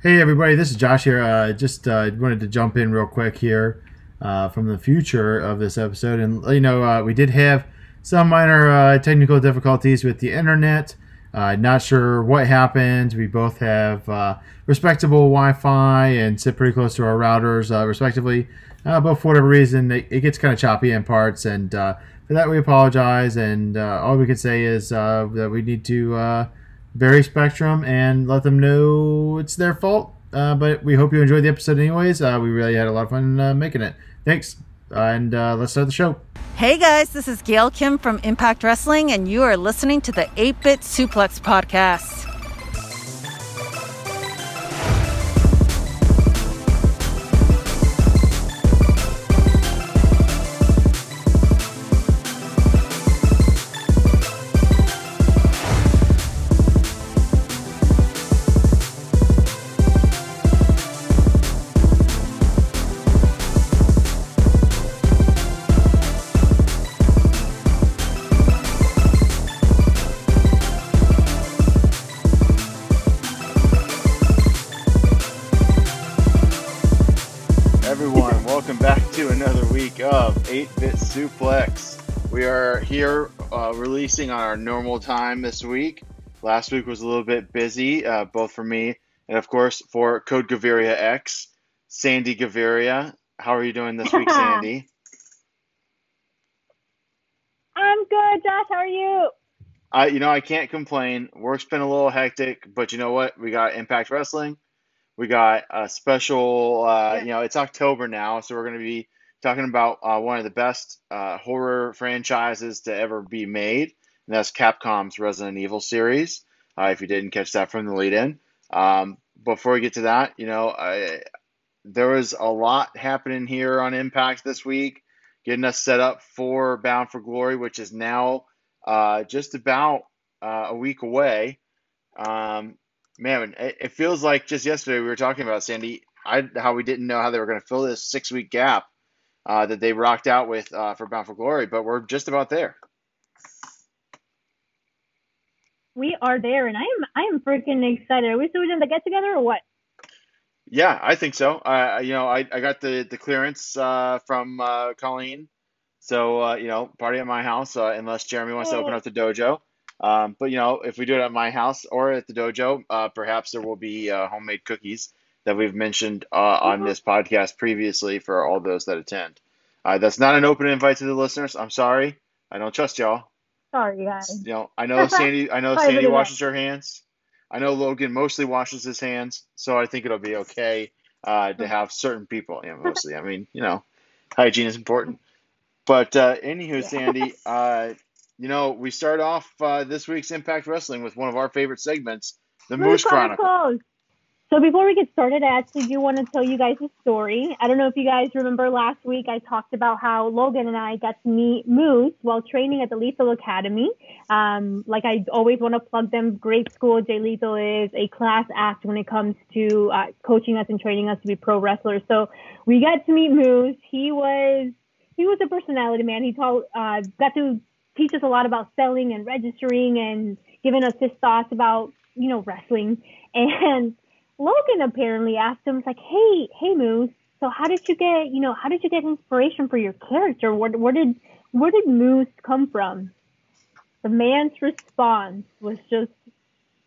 Hey everybody, this is Josh here. Uh, just uh, wanted to jump in real quick here uh, from the future of this episode, and you know uh, we did have some minor uh, technical difficulties with the internet. Uh, not sure what happened. We both have respectable Wi-Fi and sit pretty close to our routers, respectively. But for whatever reason, it, it gets kind of choppy in parts, and for that we apologize. And all we can say is that we need to bury Spectrum and let them know it's their fault. Uh, but we hope you enjoyed the episode, anyways. Uh, we really had a lot of fun uh, making it. Thanks, uh, and uh, let's start the show. Hey guys, this is Gail Kim from Impact Wrestling, and you are listening to the 8 Bit Suplex Podcast. Here uh, releasing on our normal time this week. Last week was a little bit busy, uh, both for me and, of course, for Code Gaviria X, Sandy Gaviria. How are you doing this week, Sandy? I'm good, Josh. How are you? I, you know, I can't complain. Work's been a little hectic, but you know what? We got Impact Wrestling. We got a special, uh, Yeah. you know, it's October now, so we're going to be talking about uh, one of the best uh, horror franchises to ever be made, and that's Capcom's Resident Evil series. Uh, if you didn't catch that from the lead in. Um, before we get to that, you know, I, there was a lot happening here on Impact this week, getting us set up for Bound for Glory, which is now uh, just about uh, a week away. Um, man, it, it feels like just yesterday we were talking about Sandy, I, how we didn't know how they were going to fill this six week gap uh, that they rocked out with uh, for Bound for Glory, but we're just about there. We are there, and I am I am freaking excited. Are we still doing the get together or what? Yeah, I think so. Uh, you know, I, I got the, the clearance uh, from uh, Colleen. So, uh, you know, party at my house, uh, unless Jeremy wants to open up the dojo. Um, but, you know, if we do it at my house or at the dojo, uh, perhaps there will be uh, homemade cookies that we've mentioned uh, on this podcast previously for all those that attend. Uh, that's not an open invite to the listeners. I'm sorry. I don't trust y'all. Sorry, guys. You know, I know Sandy. I know Sandy washes her hands. I know Logan mostly washes his hands, so I think it'll be okay uh, to have certain people. You know, mostly. I mean, you know, hygiene is important. But uh, anywho, Yeah. Sandy, uh, you know, we start off uh, this week's Impact Wrestling with one of our favorite segments, the Moose Chronicle. Chronicles. So before we get started, I actually do want to tell you guys a story. I don't know if you guys remember last week I talked about how Logan and I got to meet Moose while training at the Lethal Academy. Um, like I always want to plug them. Great school. Jay Lethal is a class act when it comes to uh, coaching us and training us to be pro wrestlers. So we got to meet Moose. He was he was a personality man. He taught uh, got to teach us a lot about selling and registering and giving us his thoughts about you know wrestling and Logan apparently asked him, like, "Hey, hey, Moose. So how did you get, you know, how did you get inspiration for your character? Where, where did, where did Moose come from?" The man's response was just,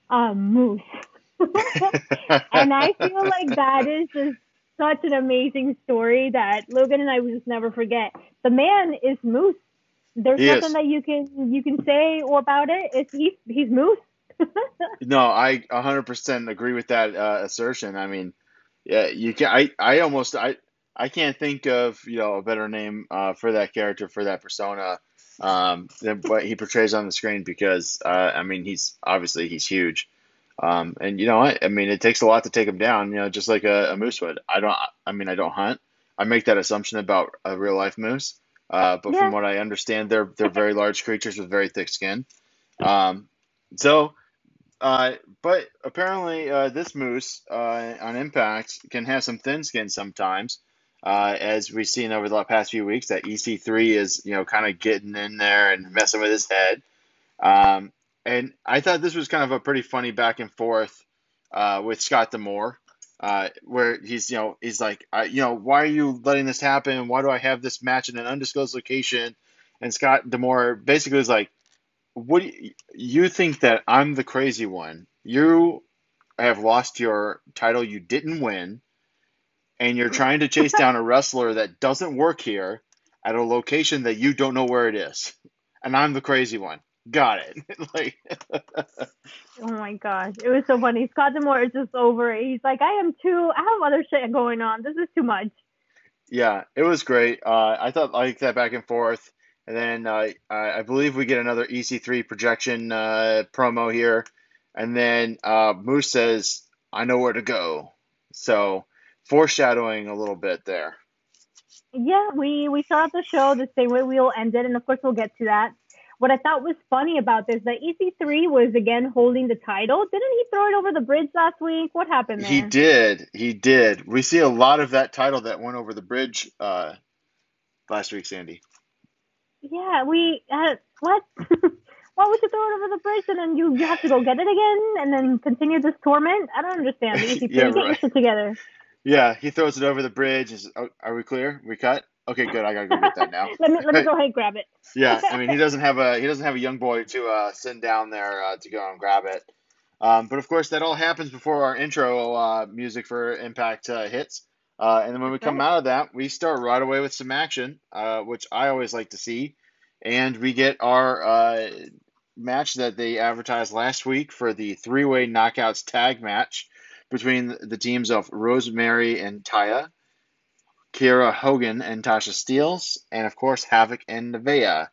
um, Moose. and I feel like that is just such an amazing story that Logan and I will just never forget. The man is Moose. There's He nothing is. that you can you can say or about it. It's he's he's Moose. No, I 100% agree with that uh, assertion. I mean, yeah, you can. I, I almost, I, I can't think of you know a better name uh, for that character for that persona um, than what he portrays on the screen because uh, I mean he's obviously he's huge, um, and you know I, I mean it takes a lot to take him down. You know, just like a, a moose would. I don't. I mean I don't hunt. I make that assumption about a real life moose, uh, but Yeah. from what I understand, they're they're very large creatures with very thick skin. Um, so. Uh, but apparently, uh, this moose uh, on Impact can have some thin skin sometimes. Uh, as we've seen over the past few weeks, that EC3 is you know kind of getting in there and messing with his head. Um, and I thought this was kind of a pretty funny back and forth uh, with Scott D'Amore. where he's you know he's like you know why are you letting this happen? Why do I have this match in an undisclosed location? And Scott D'Amore basically is like, what do you, you think that I'm the crazy one? You have lost your title you didn't win, and you're trying to chase down a wrestler that doesn't work here at a location that you don't know where it is, and I'm the crazy one. Got it. like, Oh my gosh, it was so funny. Scott D'Amore is just over it. He's like, I am too. I have other shit going on. This is too much. yeah, it was great. Uh, I thought like that back and forth, and then uh, I I believe we get another EC3 projection uh, promo here, and then uh, Moose says, "I know where to go." So foreshadowing a little bit there. Yeah, we we start the show the same way we'll end it, and of course we'll get to that. What I thought was funny about this, that EC3 was again holding the title. Didn't he throw it over the bridge last week? What happened there? He did. He did. We see a lot of that title that went over the bridge uh, last week, Sandy. Yeah, we uh, what? Why would you throw it over the bridge and then you, you have to go get it again and then continue this torment? I don't understand. EC3, Yeah, get your right. shit together. Yeah, he throws it over the bridge. Is, oh, are we clear? We cut? Okay, good. I gotta go get that now. Let me let me go ahead and grab it. Yeah, I mean he doesn't have a he doesn't have a young boy to uh, send down there uh, to go and grab it. Um, but of course that all happens before our intro uh, music for Impact uh, hits. Uh, and then when we come out of that, we start right away with some action, uh, which I always like to see. And we get our uh, match that they advertised last week for the three-way knockouts tag match between the teams of Rosemary and Taya, Kiera Hogan and Tasha Steeles, and of course Havoc and Nevaeh.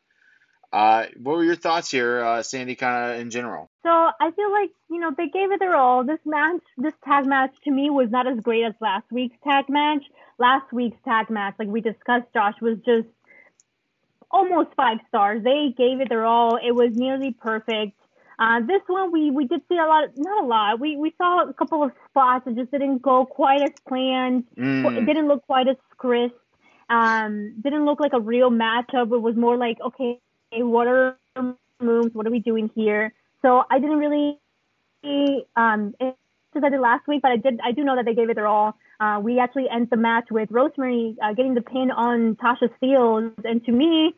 Uh, what were your thoughts here, uh, Sandy, kind of in general? So I feel like you know they gave it their all. This match, this tag match, to me was not as great as last week's tag match. Last week's tag match, like we discussed, Josh, was just almost five stars. They gave it their all. It was nearly perfect. Uh, this one we we did see a lot, not a lot. We we saw a couple of spots that just didn't go quite as planned. It Mm, didn't look quite as crisp. Um, didn't look like a real matchup. It was more like, okay, what are moves? What are we doing here? So I didn't really, um, as I did last week, but I did, I do know that they gave it their all. Uh, we actually end the match with Rosemary uh, getting the pin on Tasha Steeles, and to me,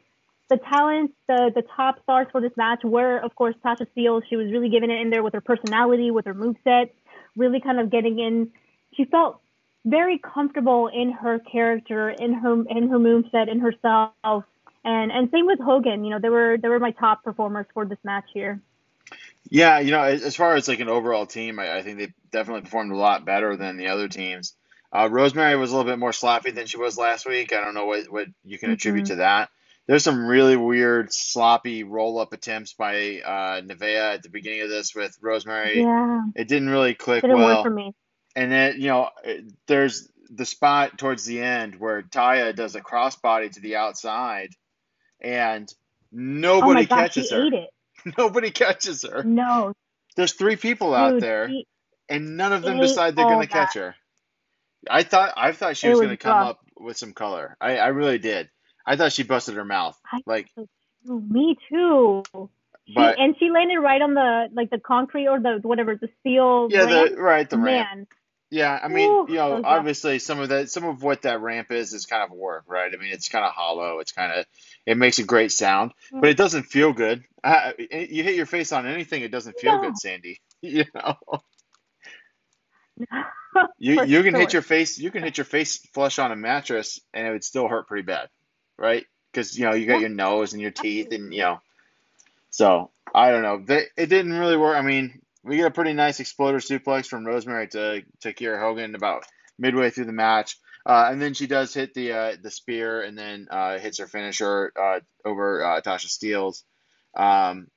the talents, the the top stars for this match were, of course, Tasha Steeles. She was really giving it in there with her personality, with her moveset, really kind of getting in. She felt very comfortable in her character, in her in her moveset, in herself, and and same with Hogan. You know, they were they were my top performers for this match here. yeah, you know, as far as like an overall team, I, I think they definitely performed a lot better than the other teams. Uh, Rosemary was a little bit more sloppy than she was last week. I don't know what, what you can attribute to that. There's some really weird, sloppy roll up attempts by uh, Nevaeh at the beginning of this with Rosemary. Yeah, It didn't really click didn't well. work for me. And then, you know, there's the spot towards the end where Taya does a crossbody to the outside, and Oh nobody my gosh, catches she her. ate it. Nobody catches her. No, There's three people out there, she- and none of them decide they're going to catch her. I thought I thought she It was was going to come up with some color. I, I really did. I thought she busted her mouth. I- Like, Oh, me too. She, and she landed right on the like the concrete or the whatever the steel yeah, ramp. the right the ramp. Man, Yeah, I mean, Ooh, you know, obviously some of that, some of what that ramp is, is kind of work, right? I mean, it's kind of hollow. It's kind of, it makes a great sound, but it doesn't feel good. Uh, you hit your face on anything, it doesn't feel No. good, Sandy. You know, you you can hit your face, you can hit your face flush on a mattress, and it would still hurt pretty bad, right? Because you know you got Yeah. your nose and your teeth, and you know, so I don't know. They, it didn't really work. I mean, we get a pretty nice exploder suplex from Rosemary to to Kiera Hogan about midway through the match, uh, and then she does hit the uh, the spear, and then uh, hits her finisher uh, over uh, Tasha Steeles, um,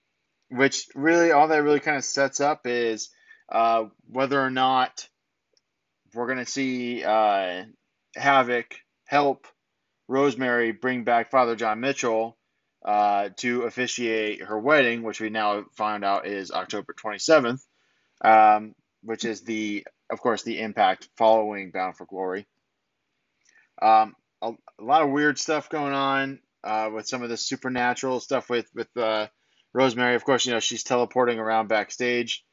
which really all that really kind of sets up is uh, whether or not we're gonna see Havoc help Rosemary bring back Father John Mitchell to officiate her wedding, which we now find out is October 27th, um, which is the, of course, the impact following Bound for Glory. Um, a, a lot of weird stuff going on uh, with some of the supernatural stuff with with uh, Rosemary. Of course, you know she's teleporting around backstage.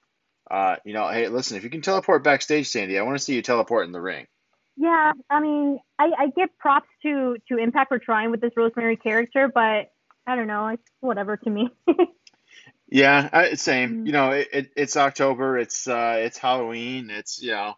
Uh, you know, hey, listen, if you can teleport backstage, Sandy, I want to see you teleport in the ring. Yeah, I mean, I, I give props to to Impact for trying with this Rosemary character, but I don't know, it's whatever to me. Yeah, I, same. Mm. You know, it, it, it's October. It's uh, it's Halloween. It's you know,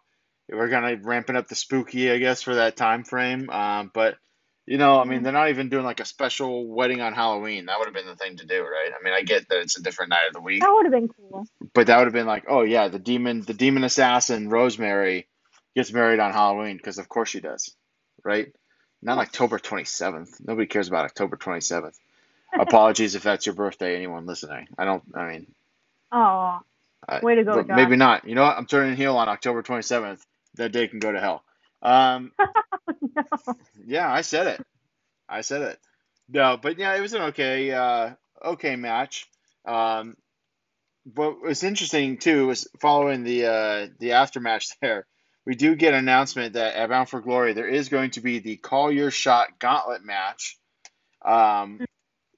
we're kind of ramping up the spooky, I guess, for that time frame. Um, but you know, I mean, Mhm. they're not even doing like a special wedding on Halloween. That would have been the thing to do, right? I mean, I get that it's a different night of the week, that would have been cool. but that would have been like, oh yeah, the demon, the demon assassin Rosemary gets married on Halloween because of course she does, right? Not October 27th. Nobody cares about October 27th. Apologies if that's your birthday, anyone listening. I don't. I mean, Oh, Way to go, Maybe not. You know what? I'm turning heel on October 27th. That day can go to hell. Um, no. yeah, I said it. I said it. No, but yeah, it was an okay, uh, okay match. Um, what was interesting too was following the uh, the aftermatch there. We do get an announcement that at Bound for Glory there is going to be the Call Your Shot Gauntlet match. Um,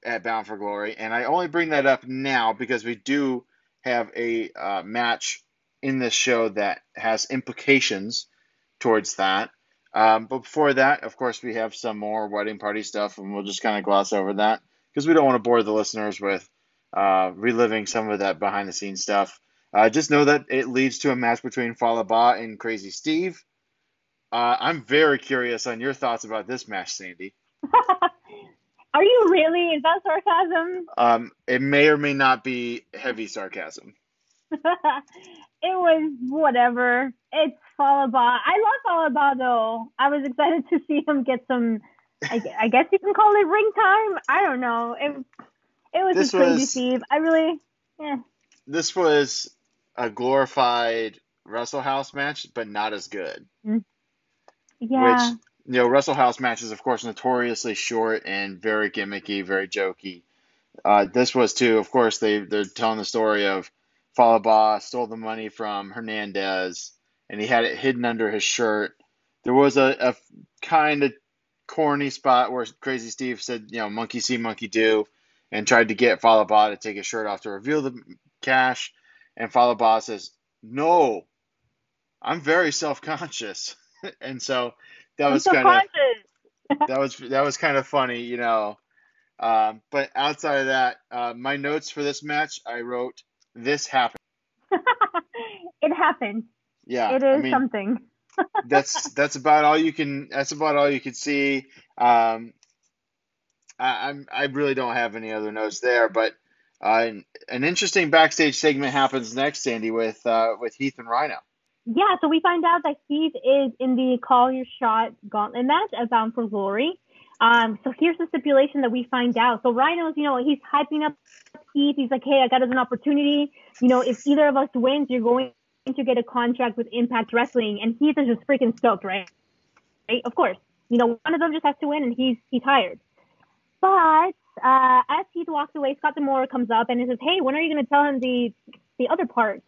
at Bound for Glory, and I only bring that up now because we do have a uh, match in this show that has implications towards that. Um, but before that, of course, we have some more wedding party stuff, and we'll just kind of gloss over that because we don't want to bore the listeners with uh, reliving some of that behind the scenes stuff. Uh, just know that it leads to a match between Fallah Bahh and Crazy Steve. Uh, I'm very curious on your thoughts about this match, Sandy. Are you really? Is that sarcasm? Um, it may or may not be heavy sarcasm. it was whatever. It's Fallah Bahh. I love Fallah Bahh though. I was excited to see him get some. I, I guess you can call it ring time. I don't know. It it was This a crazy was- Steve. I really. Yeah. This was a glorified Wrestle House match, but not as good. Yeah. Which you know, Wrestle House matches, of course, notoriously short and very gimmicky, very jokey. Uh, this was too. Of course, they they're telling the story of Fallah Bahh stole the money from Hernandez, and he had it hidden under his shirt. There was a, a kind of corny spot where Crazy Steve said, you know, monkey see, monkey do, and tried to get Fallah Bahh to take his shirt off to reveal the cash. And Fallah Bahh says, no, I'm very self conscious. and so that I'm was kind of that was that was kind of funny, you know. Um, but outside of that, uh, my notes for this match, I wrote this happened. it happened. Yeah, it is I mean something. that's that's about all you can. That's about all you can see. Um, I, I'm I really don't have any other notes there, but uh, an interesting backstage segment happens next, Sandy, with uh, with Heath and Rhino. Yeah, so we find out that Heath is in the Call Your Shot Gauntlet match at Bound for Glory. Um, so here's the stipulation that we find out. So Rhino's, you know, he's hyping up Heath. He's like, hey, I got us an opportunity. You know, if either of us wins, you're going to get a contract with Impact Wrestling. And Heath is just freaking stoked, right? Right? Of course. You know, one of them just has to win, and he's he's hired. But uh, as Heath walks away, Scott D'Amore comes up and he says, hey, when are you going to tell him the the other part?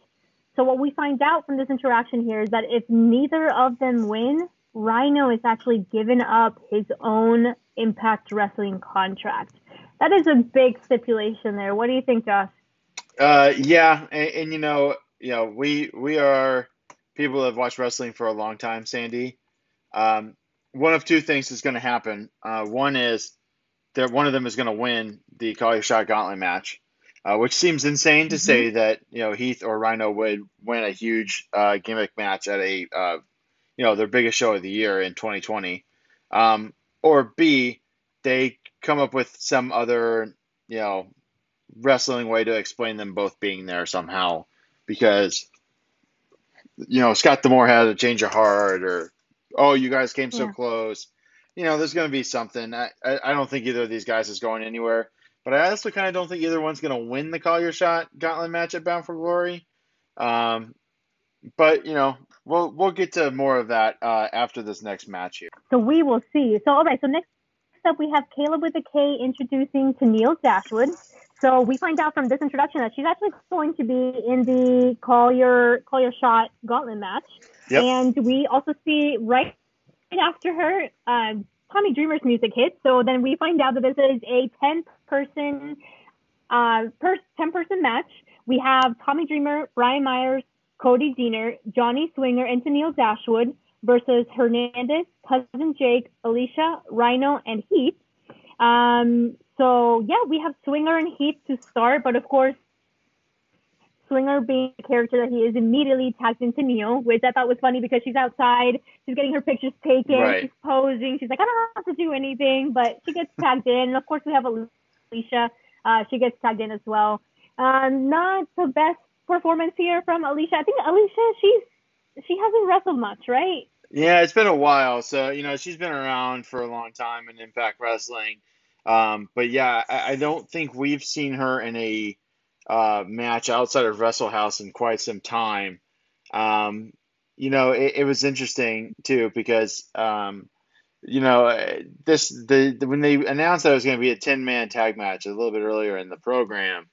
So what we find out from this interaction here is that if neither of them win, Rhino is actually given up his own Impact Wrestling contract. That is a big stipulation there. What do you think, Josh? Uh, yeah, and, and you know, you know, we we are people that have watched wrestling for a long time, Sandy. Um, one of two things is going to happen. Uh, one is that one of them is going to win the Call Your Shot Gauntlet match, uh, which seems insane to say that you know Heath or Rhino would win a huge uh, gimmick match at a uh, you know their biggest show of the year in 2020. Um, or B, they come up with some other you know wrestling way to explain them both being there somehow because you know Scott D'Amore had a change of heart or oh you guys came so Yeah. close you know there's going to be something I, I I don't think either of these guys is going anywhere but I also kind of don't think either one's going to win the call your shot gauntlet match at Bound for Glory um but you know we'll we'll get to more of that uh, after this next match here So we will see. So all right. So next up, we have Kaleb with a K introducing Tenille Dashwood. So we find out from this introduction that she's actually going to be in the Call Your Call Your Shot Gauntlet match. Yep. And we also see right after her, uh, Tommy Dreamer's music hits. So then we find out that this is a 10 person, uh, per 10 person match. We have Tommy Dreamer, Brian Myers, Cody Deaner, Johnny Swinger, and Tenille Dashwood versus Hernandez, Cousin Jake, Alicia, Rhino, and Heath. Um, so yeah, we have Swinger and Heath to start, but of course, Swinger being the character that he is immediately tagged into Neil, which I thought was funny because she's outside, she's getting her pictures taken, Right. she's posing, she's like, I don't have to do anything, but she gets tagged in. And of course, we have Alicia, uh, she gets tagged in as well. Um, not the best performance here from Alicia. I think Alicia, she's she hasn't wrestled much, right? Yeah, it's been a while. So, you know, she's been around for a long time in Impact Wrestling. Um, but yeah, I, I don't think we've seen her in a uh, match outside of Wrestle House in quite some time. Um, you know, it, it was interesting too because um, you know uh, this the, the when they announced that it was going to be a ten man tag match a little bit earlier in the program,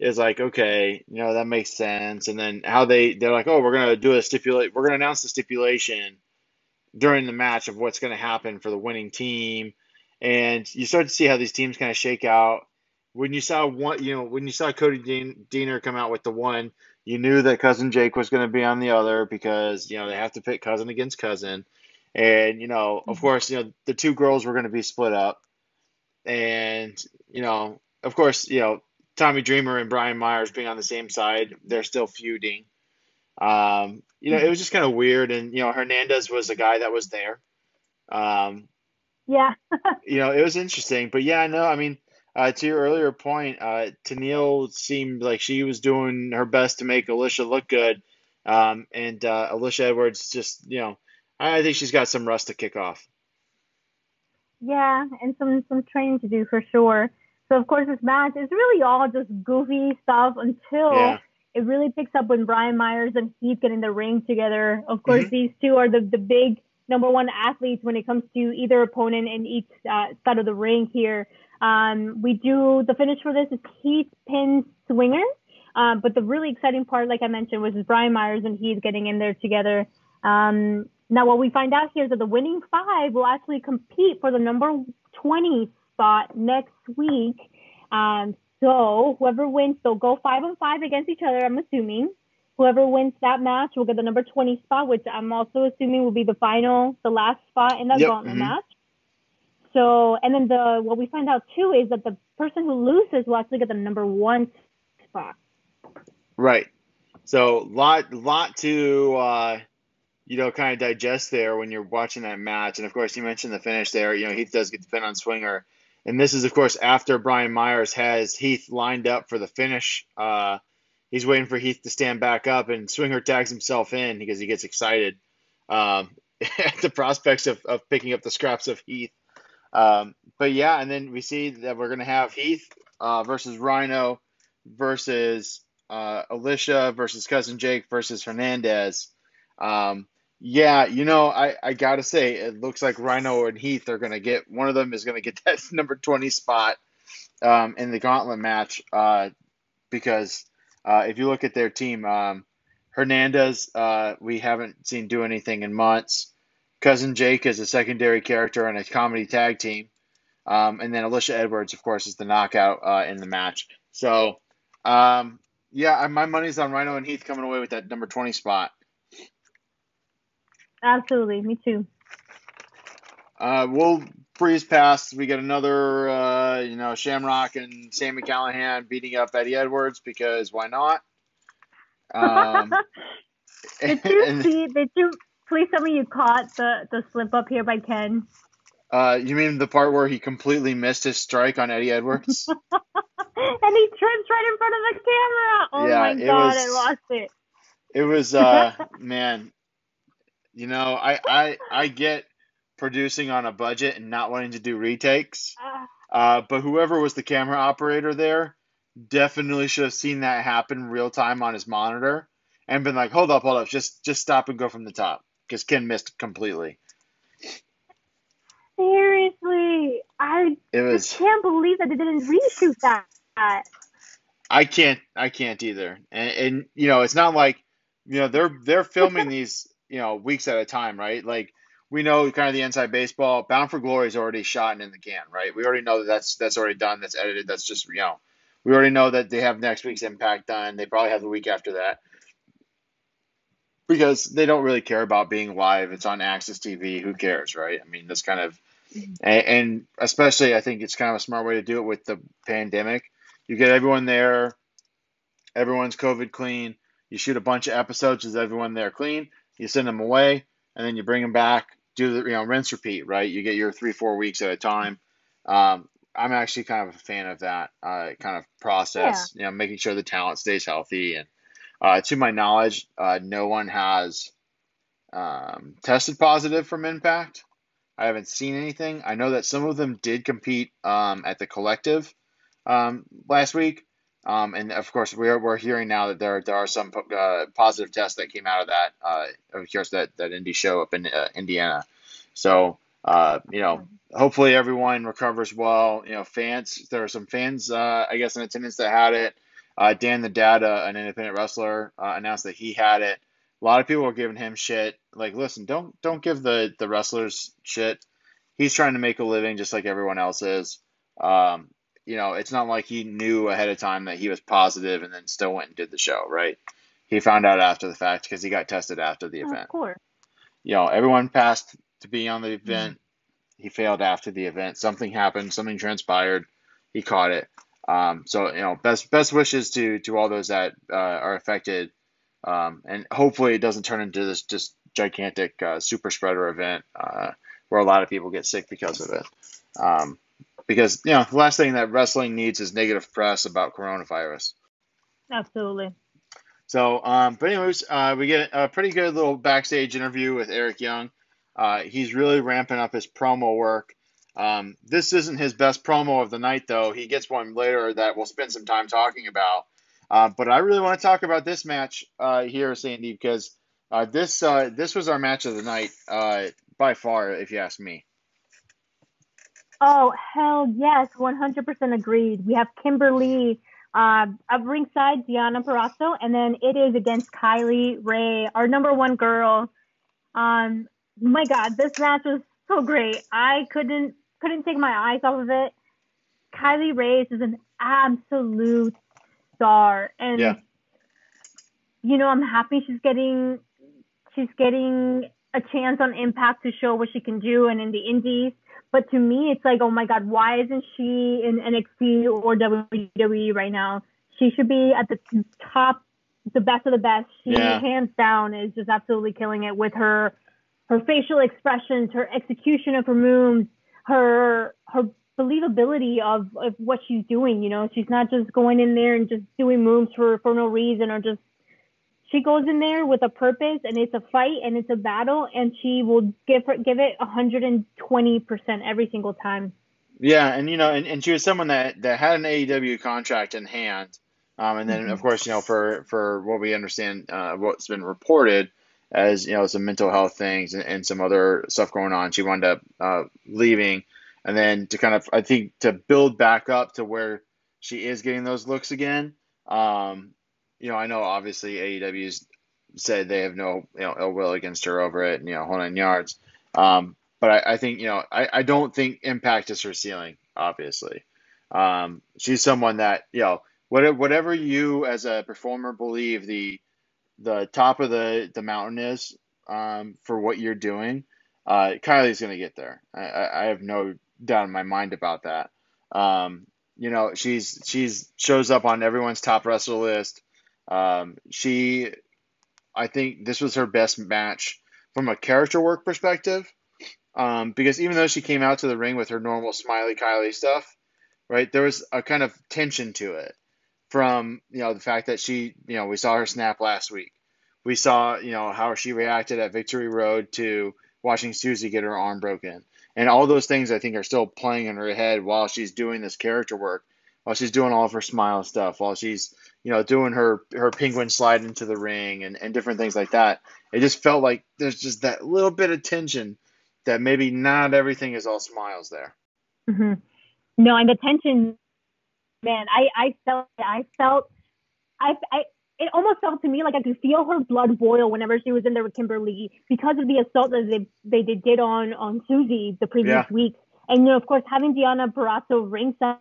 was like okay, you know that makes sense. And then how they they're like, oh, we're going to do a stipulate, we're going to announce the stipulation during the match of what's going to happen for the winning team, and you start to see how these teams kind of shake out. When you saw one, you know, when you saw Cody Dean, Deaner come out with the one, you knew that cousin Jake was going to be on the other because you know they have to pit cousin against cousin, and you know, of course, you know the two girls were going to be split up, and you know, of course, you know Tommy Dreamer and Brian Myers being on the same side, they're still feuding. Um, you know, it was just kind of weird, and you know, Hernandez was a guy that was there. Um, Yeah. you know, it was interesting, but yeah, no, I mean, uh, to your earlier point, uh, Tenille seemed like she was doing her best to make Alicia look good, um, and uh, Alicia Edwards just, you know, I think she's got some rust to kick off. Yeah, and some some training to do for sure. So of course this match is really all just goofy stuff until Yeah. It really picks up when Brian Myers and Heath get in the ring together. Of course Mhm. these two are the the big number one athletes when it comes to either opponent in each uh, side of the ring here. Um, we do the finish for this is Heath pins Swinger. Um, but the really exciting part, like I mentioned, was Brian Myers and Heath getting in there together. Um, now, what we find out here is that the winning five will actually compete for the number 20 spot next week. Um, so whoever wins, they'll go five on five against each other, I'm assuming. Whoever wins that match will get the number 20 spot, which I'm also assuming will be the final, the last spot in that Yep, gauntlet mhm. match. So, and then the what we find out too is that the person who loses will actually get the number one spot. Right. So lot lot to uh, you know kind of digest there when you're watching that match, and of course you mentioned the finish there. You know Heath does get the pin on Swinger, and this is of course after Brian Myers has Heath lined up for the finish. Uh, he's waiting for Heath to stand back up, and Swinger tags himself in because he gets excited um, at the prospects of, of picking up the scraps of Heath. Um, but yeah, and then we see that we're gonna have Heath uh, versus Rhino versus uh, Alicia versus cousin Jake versus Hernandez. Um, yeah, you know, I, I gotta say, it looks like Rhino and Heath are gonna get one of them is gonna get that number twenty spot um, in the gauntlet match uh, because uh, if you look at their team, um, Hernandez uh, we haven't seen do anything in months. Cousin Jake is a secondary character on a comedy tag team. Um, and then Alicia Edwards, of course, is the knockout uh, in the match. So, um, yeah, my money's on Rhino and Heath coming away with that number 20 spot. Absolutely, me too. Uh, we'll breeze past. We get another, uh, you know, Shamrock and Sami Callihan beating up Eddie Edwards because why not? Um, did you and- see? Did you please tell me you caught the the slip up here by Ken? uh, you mean the part where he completely missed his strike on Eddie Edwards? and he trips right in front of the camera. Oh Yeah, my god, was- I lost it. It was uh man, you know, I I I get producing on a budget and not wanting to do retakes. Ah, Uh, but whoever was the camera operator there definitely should have seen that happen real time on his monitor and been like, "Hold up, hold up, just just stop and go from the top," because Ken missed completely. seriously, I It just was can't believe that they didn't reshoot that. I can't I can't either, and, and you know it's not like you know they're they're filming these you know weeks at a time, right? Like we know kind of the inside baseball. Bound for Glory is already shot and in the can, right? We already know that that's that's already done. That's edited. That's just you know we already know that they have next week's Impact done. They probably have the week after that. because they don't really care about being live. It's on AXS TV. Who cares, right? I mean, that's kind of, mm-hmm. and, and especially I think it's kind of a smart way to do it with the pandemic. You get everyone there, everyone's COVID clean. You shoot a bunch of episodes with everyone there clean. You send them away, and then you bring them back. Do the you know rinse repeat, right? You get your three four weeks at a time. Um, I'm actually kind of a fan of that uh, kind of process. yeah. You know, making sure the talent stays healthy and uh, to my knowledge, uh, no one has um, tested positive from Impact. I haven't seen anything. I know that some of them did compete um, at the collective um, last week. Um, and of course, we're, we're hearing now that there, there are some uh, positive tests that came out of that, uh, of course, that, that indie show up in uh, Indiana. So, uh, you know, hopefully everyone recovers well. You know, fans, there are some fans, uh, I guess, in attendance that had it. Uh, Dan the Dad, an independent wrestler, announced that he had it. A lot of people were giving him shit. Like, listen, don't don't give the the wrestlers shit. He's trying to make a living just like everyone else is. Um, you know, it's not like he knew ahead of time that he was positive and then still went and did the show, right? He found out after the fact because he got tested after the event. Of course. You know, everyone passed to be on the event. Mm-hmm. He failed after the event. Something happened. Something transpired. He caught it. Um, so you know, best best wishes to to all those that uh, are affected, um, and hopefully it doesn't turn into this just gigantic uh, super spreader event uh, where a lot of people get sick because of it. Um, because you know, the last thing that wrestling needs is negative press about coronavirus. Absolutely. So, um, but anyways, uh, we get a pretty good little backstage interview with Eric Young. Uh, he's really ramping up his promo work. Um, this isn't his best promo of the night, though. He gets one later that we'll spend some time talking about. Uh, but I really want to talk about this match uh, here, Sandy, because uh, this uh, this was our match of the night uh, by far, if you ask me. Oh hell yes, one hundred percent agreed. We have Kimberly uh, of ringside, Deonna Purrazzo, and then it is against Kylie Rae, our number one girl. Um, my God, this match was so great. I couldn't couldn't take my eyes off of it. Kylie Rae is an absolute star, and yeah. you know I'm happy she's getting she's getting a chance on Impact to show what she can do, and in the Indies. But to me, it's like, oh my God, why isn't she in NXT or WWE right now? She should be at the top, the best of the best. She yeah. hands down is just absolutely killing it with her her facial expressions, her execution of her moves, her her believability of, of what she's doing. You know, she's not just going in there and just doing moves for, for no reason or just she goes in there with a purpose and it's a fight and it's a battle and she will give her give it 120% every single time. Yeah, and you know, and, and she was someone that, that had an AEW contract in hand. Um, and then mm-hmm. of course, you know, for, for what we understand, uh, what's been reported as, you know, some mental health things and, and some other stuff going on, she wound up, uh, leaving and then to kind of, I think to build back up to where she is getting those looks again. Um, you know, I know obviously AEW's said they have no you know ill will against her over it, and you know, whole nine yards. Um, but I, I think you know I, I don't think Impact is her ceiling. Obviously, um, she's someone that you know whatever whatever you as a performer believe the the top of the the mountain is um, for what you're doing. Uh, Kylie's gonna get there. I, I have no doubt in my mind about that. Um, you know, she's she's shows up on everyone's top wrestler list. Um, she, I think this was her best match from a character work perspective. Um, because even though she came out to the ring with her normal smiley Kylie stuff, right, there was a kind of tension to it from, you know, the fact that she, you know, we saw her snap last week. We saw, you know, how she reacted at Victory Road to watching Susie get her arm broken. And all those things I think are still playing in her head while she's doing this character work, while she's doing all of her smile stuff, while she's you know, doing her her penguin slide into the ring and, and different things like that. It just felt like there's just that little bit of tension that maybe not everything is all smiles there. Mm-hmm. No, and the tension, man, I I felt I felt I I it almost felt to me like I could feel her blood boil whenever she was in there with Kimberly because of the assault that they they did on on Susie the previous yeah. week. And you know, of course, having Deonna Purrazzo ringside,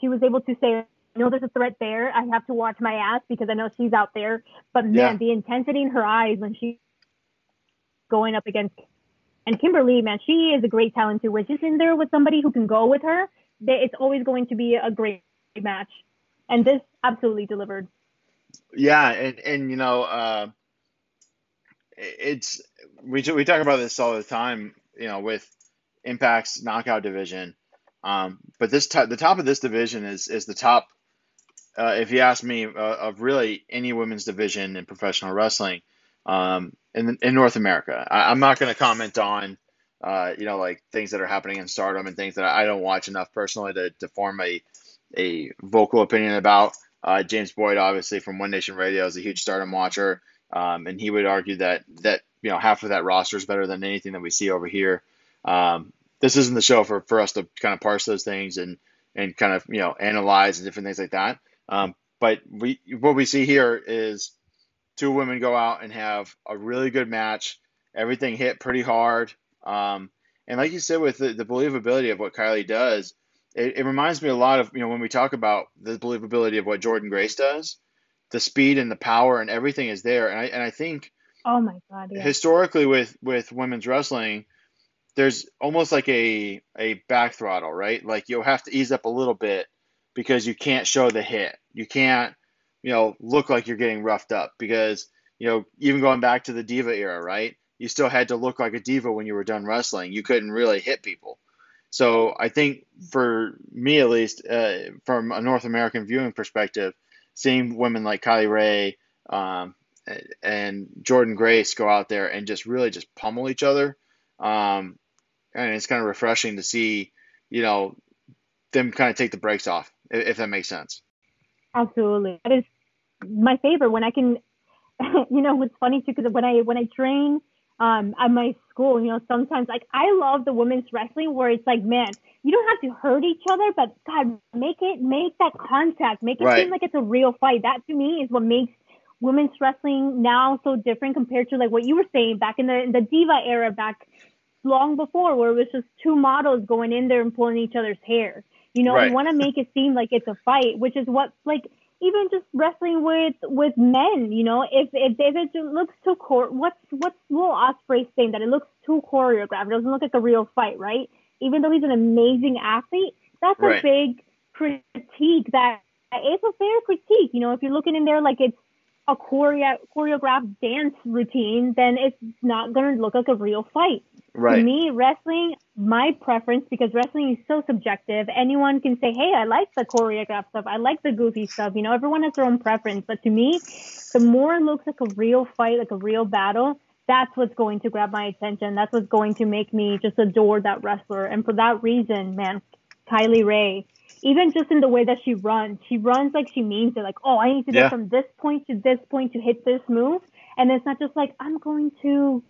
she was able to say, I know there's a threat there. I have to watch my ass because I know she's out there. But man, Yeah. the intensity in her eyes when she's going up against and Kimberly, man, she is a great talent too. When she's in there with somebody who can go with her, they, it's always going to be a great match. And this absolutely delivered. Yeah, and and you know, uh, it's we we talk about this all the time, you know, with Impact's knockout division. Um, but this top, the top of this division is is the top. Uh, if you ask me, uh, of really any women's division in professional wrestling, um, in in North America. I, I'm not going to comment on, uh, you know, like things that are happening in Stardom and things that I don't watch enough personally to, to form a a vocal opinion about. Uh, James Boyd, obviously from One Nation Radio, is a huge Stardom watcher, um, and he would argue that that you know half of that roster is better than anything that we see over here. Um, this isn't the show for, for us to kind of parse those things and and kind of you know analyze and different things like that. Um, but we what we see here is two women go out and have a really good match. Everything hit pretty hard. Um, and like you said, with the, the believability of what Kylie does, it, it reminds me a lot of, you know, when we talk about the believability of what Jordynne Grace does, the speed and the power and everything is there. And I, and I think Oh my god, yeah. historically with, with women's wrestling, there's almost like a, a back throttle, right? Like you'll have to ease up a little bit because you can't show the hit. You can't, you know, look like you're getting roughed up because, you know, even going back to the diva era, right? You still had to look like a diva when you were done wrestling. You couldn't really hit people. So I think for me at least, uh, from a North American viewing perspective, seeing women like Kylie Rae um, and Jordynne Grace go out there and just really just pummel each other, um, and it's kind of refreshing to see, you know, them kind of take the brakes off, if that makes sense. Absolutely. That is my favorite when I can, you know, what's funny too, because when I, when I train, um, at my school, you know, sometimes like I love the women's wrestling where it's like, man, you don't have to hurt each other, but God, make it, make that contact, make it Right. seem like it's a real fight. That to me is what makes women's wrestling now so different compared to like what you were saying back in the, in the diva era back long before where it was just two models going in there and pulling each other's hair. You know, Right. we want to make it seem like it's a fight, which is what like even just wrestling with with men. You know, if if, it looks too core, what's what's Will Ospreay saying that it looks too choreographed? It doesn't look like a real fight, right? Even though he's an amazing athlete, that's Right. a big critique. That it's a fair critique. You know, if you're looking in there like it's a choreo- choreographed dance routine, then it's not going to look like a real fight. Right. To me, wrestling, my preference, because wrestling is so subjective, anyone can say, hey, I like the choreographed stuff. I like the goofy stuff. You know, everyone has their own preference. But to me, the more it looks like a real fight, like a real battle, that's what's going to grab my attention. That's what's going to make me just adore that wrestler. And for that reason, man, Kylie Rae, even just in the way that she runs, she runs like she means it. Like, oh, I need to Yeah. get from this point to this point to hit this move. And it's not just like, I'm going to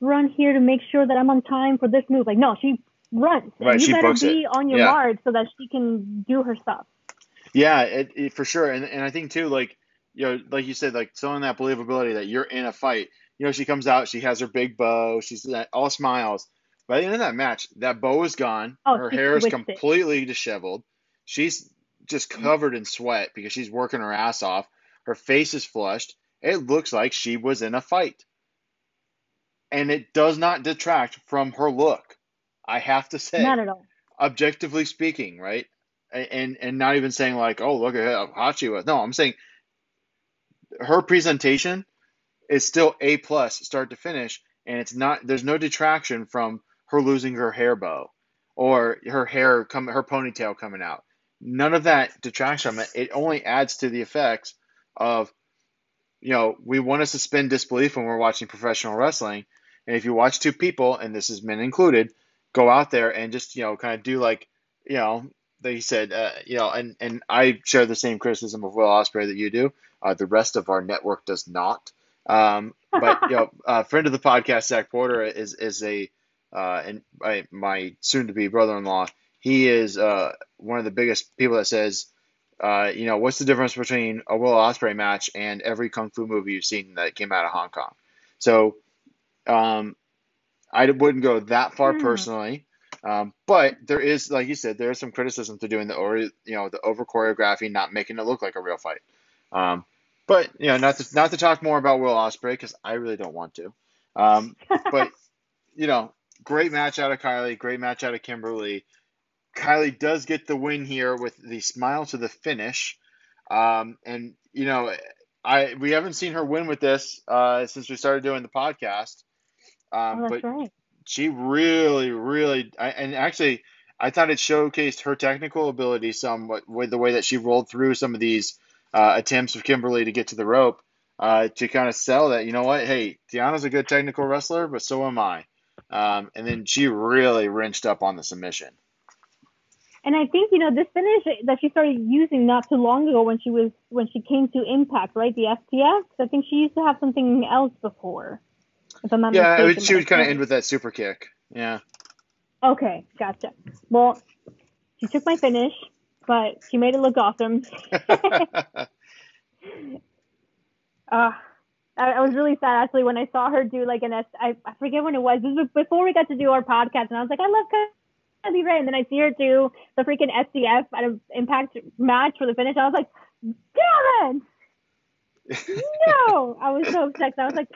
run here to make sure that I'm on time for this move. Like, no, she runs. Right, you better be it. on your Yeah. guard so that she can do her stuff. Yeah, it, it, for sure. And, and I think too, like, you know, like you said, like selling that believability that you're in a fight. You know, she comes out, she has her big bow, she's all smiles. By the end of that match, that bow is gone. Oh, her hair is switched it. completely disheveled. She's just mm-hmm. covered in sweat because she's working her ass off. Her face is flushed. It looks like she was in a fight. And it does not detract from her look. I have to say Not at all. objectively speaking, right? And and not even saying like, oh, look at how hot she was. No, I'm saying her presentation is still A plus start to finish, and it's not. There's no detraction from her losing her hair bow or her hair come her ponytail coming out. None of that detracts from it. It only adds to the effects of, you know, we want to suspend disbelief when we're watching professional wrestling. And if you watch two people, and this is men included, go out there and just you know kind of do like you know they said uh, you know and and I share the same criticism of Will Ospreay that you do. Uh, the rest of our network does not. Um, but you know, a friend of the podcast, Zach Porter, is is a uh, and my, my soon to be brother in law. He is uh, one of the biggest people that says, uh, you know, what's the difference between a Will Ospreay match and every kung fu movie you've seen that came out of Hong Kong? So, um, I wouldn't go that far Hmm. personally. Um, but there is, like you said, there is some criticism to doing the or you know the over choreography, not making it look like a real fight. Um, but you know, not to not to talk more about Will Ospreay because I really don't want to. Um, but you know, great match out of Kylie, great match out of Kimberly. Kylie does get the win here with the smile to the finish. Um, and you know, I we haven't seen her win with this uh, since we started doing the podcast. Um, Oh, that's but right. she really, really, I, and actually, I thought it showcased her technical ability somewhat with the way that she rolled through some of these uh, attempts of Kimberly to get to the rope uh, to kind of sell that, you know what, hey, Deonna's a good technical wrestler, but so am I. Um, and then she really wrenched up on the submission. And I think you know this finish that she started using not too long ago when she was when she came to Impact, right? The FTX. I think she used to have something else before. If I'm not Yeah, mistaken. would, she would kind of end with that super kick. Yeah. Okay, gotcha. Well, she took my finish, but she made it look awesome. Uh, I, was really sad actually when I saw her do like an S. I, I forget when it was. This was before we got to do our podcast, and I was like, I love Kylie Rae, and then I see her do the freaking SDF at an Impact match for the finish. I was like, damn it! No, I was so upset. I was like,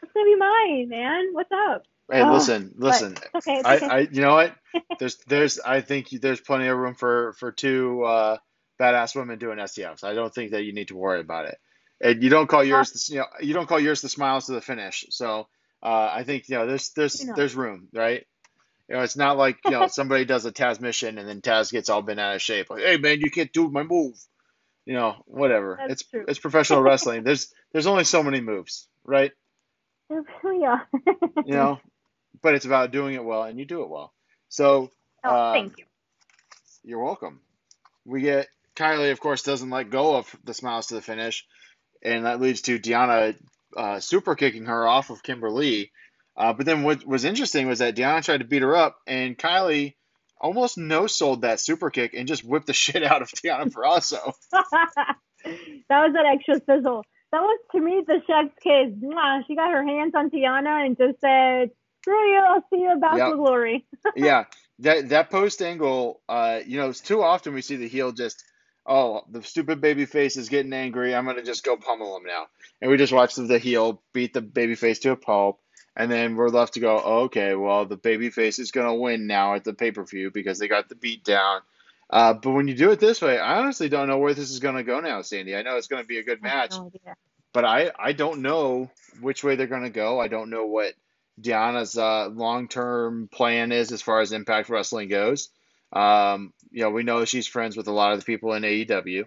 that's gonna be mine, man. What's up? Hey, Oh, listen, listen. it's okay. It's I, okay. I, you know what? There's, there's, I think there's plenty of room for for two uh, badass women doing SDFs. I don't think that you need to worry about it. And you don't call yours, the, you know, you don't call yours the smiles to the finish. So uh, I think you know there's there's You know. there's room, right? You know, it's not like you know somebody does a Tazmission and then Taz gets all bent out of shape. Like, hey man, you can't do my move. You know, whatever. That's it's true. it's professional wrestling. There's there's only so many moves, right? There really are. You know, but it's about doing it well, and you do it well. So oh, uh, thank you. you're welcome. We get Kylie, of course, doesn't let go of the smiles to the finish, and that leads to Deonna uh, super kicking her off of Kimberly. Uh, but then what was interesting was that Deonna tried to beat her up, and Kylie almost no sold that super kick and just whipped the shit out of Deonna Purrazzo. that was that extra sizzle. That was to me the chef's kiss. She got her hands on Tiana and just said, "Screw you! I'll see you about Yep. the glory." yeah, that that post angle, uh, you know, it's too often we see the heel just, oh, the stupid baby face is getting angry. I'm gonna just go pummel him now, and we just watch the heel beat the baby face to a pulp, and then we're left to go, oh, okay, well, the baby face is gonna win now at the pay per view because they got the beat down. Uh, but when you do it this way, I honestly don't know where this is gonna go now, Sandy. I know it's gonna be a good match, idea. but I, I don't know which way they're going to go. I don't know what Deonna's uh, long term plan is as far as Impact Wrestling goes. Um, you know, we know she's friends with a lot of the people in AEW.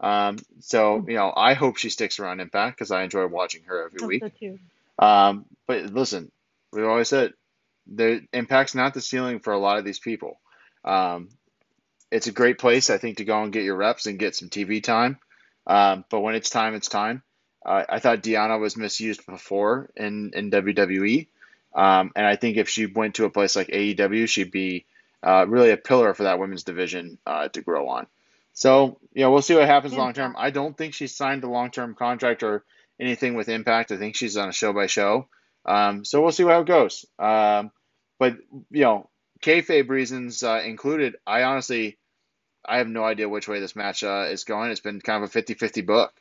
Um, so, you know, I hope she sticks around Impact because I enjoy watching her every week. Um, but listen, we've always said the Impact's not the ceiling for a lot of these people. Um, it's a great place, I think, to go and get your reps and get some TV time. Um, but when it's time, it's time. Uh, I thought Deonna was misused before in, in WWE. Um, and I think if she went to a place like AEW, she'd be uh, really a pillar for that women's division uh, to grow on. So, you know, we'll see what happens Yeah. long term. I don't think she's signed a long term contract or anything with Impact. I think she's on a show by show. Um, so we'll see how it goes. Um, but, you know, kayfabe reasons uh, included, I honestly, I have no idea which way this match uh, is going. It's been kind of a 50 50 book.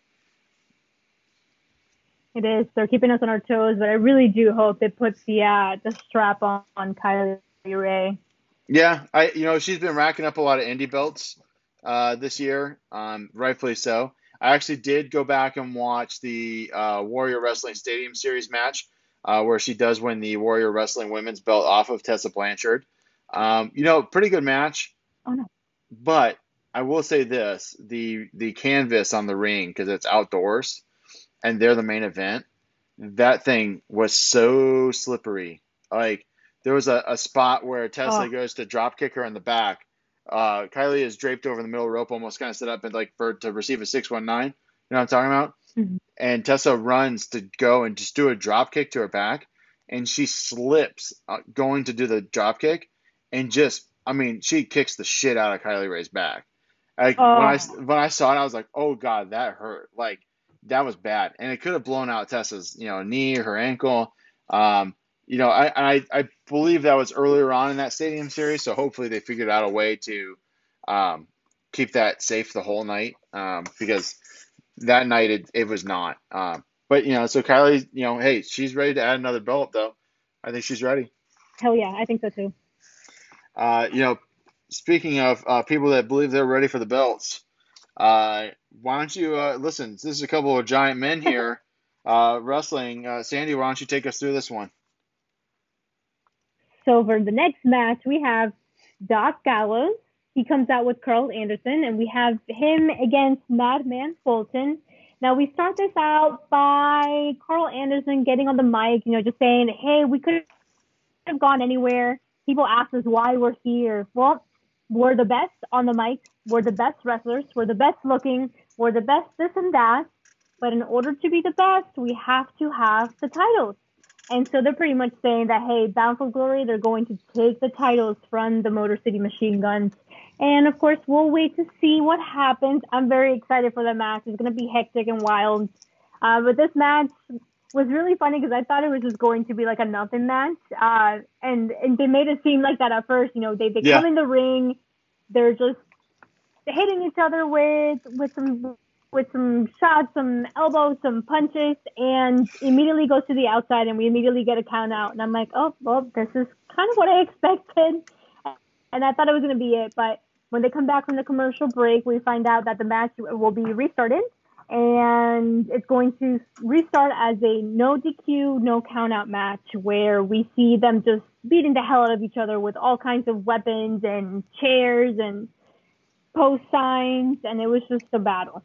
It is. They're keeping us on our toes, but I really do hope it puts the uh, the strap on, on Kylie Rae. Yeah, I you know she's been racking up a lot of indie belts uh, this year, um, rightfully so. I actually did go back and watch the uh, Warrior Wrestling Stadium Series match uh, where she does win the Warrior Wrestling Women's belt off of Tessa Blanchard. Um, you know, pretty good match. Oh, no. But I will say this: the the canvas on the ring because it's outdoors, and they're the main event. That thing was so slippery. Like there was a, a spot where Tessa Oh. goes to drop kick her in the back. Uh, Kylie is draped over the middle rope, almost kind of set up and like for to receive a six one nine. You know what I'm talking about? Mhm. And Tessa runs to go and just do a drop kick to her back, and she slips uh, going to do the drop kick, and just I mean she kicks the shit out of Kylie Rae's back. Like when I Oh. when I saw it, I was like, oh god, that hurt. Like that was bad, and it could have blown out Tessa's you know knee or her ankle. Um, you know, I, I I believe that was earlier on in that stadium series, so hopefully they figured out a way to um, keep that safe the whole night um, because that night it, it was not. Um, but you know, so Kylie, you know, hey, she's ready to add another belt though. I think she's ready. Hell yeah, I think so too. Uh, you know, speaking of uh, people that believe they're ready for the belts, uh, why don't you uh, listen? This is a couple of giant men here uh, wrestling. Uh, Sandy, why don't you take us through this one? For the next match, we have Doc Gallows. He comes out with Karl Anderson, and we have him against Madman Fulton. Now we start this out by Karl Anderson getting on the mic, you know, just saying, "Hey, we could have gone anywhere." People ask us why we're here. Well, we're the best on the mic. We're the best wrestlers. We're the best looking. We're the best this and that. But in order to be the best, we have to have the titles. And so they're pretty much saying that, hey, Bound for Glory, they're going to take the titles from the Motor City Machine Guns. And of course, we'll wait to see what happens. I'm very excited for the match. It's going to be hectic and wild. Uh, but this match was really funny because I thought it was just going to be like a nothing match. Uh, and, and they made it seem like that at first. You know, they, they yeah. come in the ring, they're just hitting each other with, with some with some shots, some elbows, some punches, and immediately goes to the outside, and we immediately get a count out. And I'm like, oh, well, this is kind of what I expected. And I thought it was going to be it. But when they come back from the commercial break, we find out that the match will be restarted, and it's going to restart as a no DQ, no count out match where we see them just beating the hell out of each other with all kinds of weapons and chairs and post signs, and it was just a battle.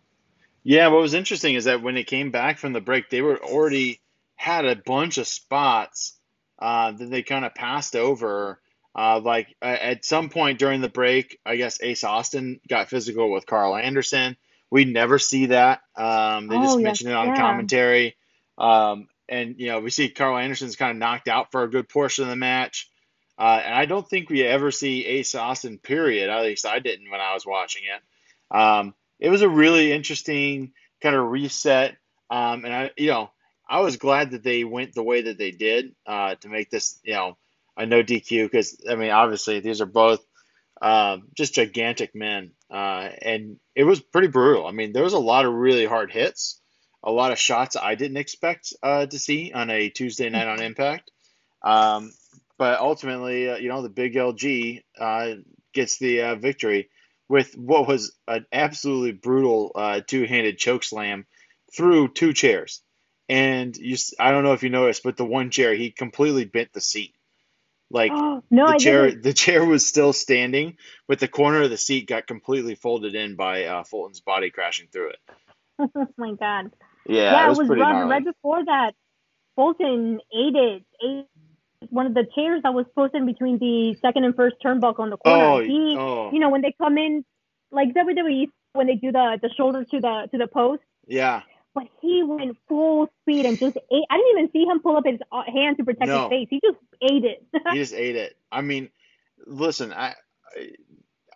Yeah, what was interesting is that when it came back from the break, they were already had a bunch of spots uh, that they kind of passed over. Uh, like uh, at some point during the break, I guess Ace Austin got physical with Karl Anderson. We never see that. Um, they just oh, mentioned it on yeah. commentary. Um, and you know, we see Karl Anderson's kind of knocked out for a good portion of the match. Uh, and I don't think we ever see Ace Austin. Period. At least I didn't when I was watching it. Um, it was a really interesting kind of reset. Um, and I, you know, I was glad that they went the way that they did uh, to make this, you know, a no DQ because I mean, obviously these are both uh, just gigantic men, uh, and it was pretty brutal. I mean, there was a lot of really hard hits, a lot of shots I didn't expect uh, to see on a Tuesday night on Impact. Um, but ultimately, uh, you know, the big LG uh, gets the victory with what was an absolutely brutal uh, two-handed choke slam through two chairs. And you, I don't know if you noticed, but the one chair he completely bent the seat. Like oh, no, the I chair, didn't. the chair was still standing, but the corner of the seat got completely folded in by uh, Fulton's body crashing through it. oh my god! Yeah, yeah, it was, it was pretty rough. gnarly. Right before that, Fulton ate it, ate one of the chairs that was posted between the second and first turnbuckle on the corner. Oh, he, oh. you know, when they come in, like WWE, when they do the the shoulder to the to the post. Yeah. But he went full speed and just ate. I didn't even see him pull up his uh, hand to protect No. his face. He just ate it. he just ate it. I mean, listen, I, I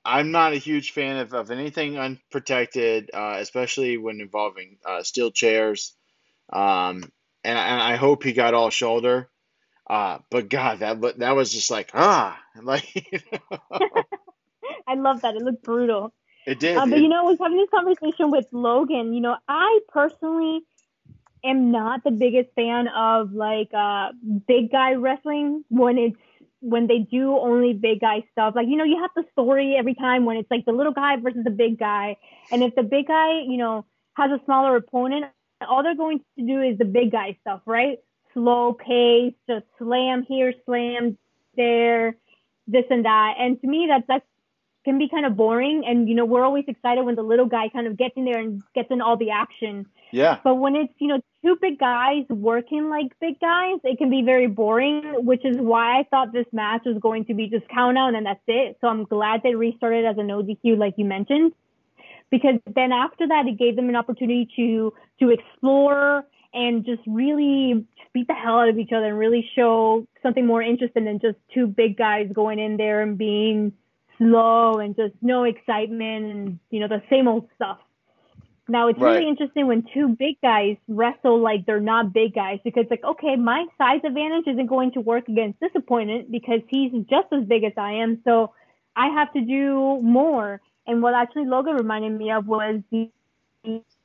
I'm not a huge fan of, of anything unprotected, uh, especially when involving uh, steel chairs. Um, and, and I hope he got all shoulder. Uh, but God, that that was just like ah, like I love that. It looked brutal. it did. Uh, but It- you know, I was having this conversation with Logan. You know, I personally am not the biggest fan of like uh big guy wrestling when it's when they do only big guy stuff. Like, you know, you have the story every time when it's like the little guy versus the big guy. And if the big guy, you know, has a smaller opponent, all they're going to do is the big guy stuff, right? Slow pace, just slam here, slam there, this and that. And to me, that's that can be kind of boring. And you know, we're always excited when the little guy kind of gets in there and gets in all the action. yeah, But when it's you know two big guys working like big guys, it can be very boring. Which is why I thought this match was going to be just count out and that's it. So I'm glad they restarted as a no DQ, like you mentioned, because then after that it gave them an opportunity to to explore and just really beat the hell out of each other and really show something more interesting than just two big guys going in there and being slow and just no excitement and you know the same old stuff. Now it's Right. really interesting when two big guys wrestle like they're not big guys because like okay, my size advantage isn't going to work against this opponent because he's just as big as I am, so I have to do more. And what actually Logan reminded me of was the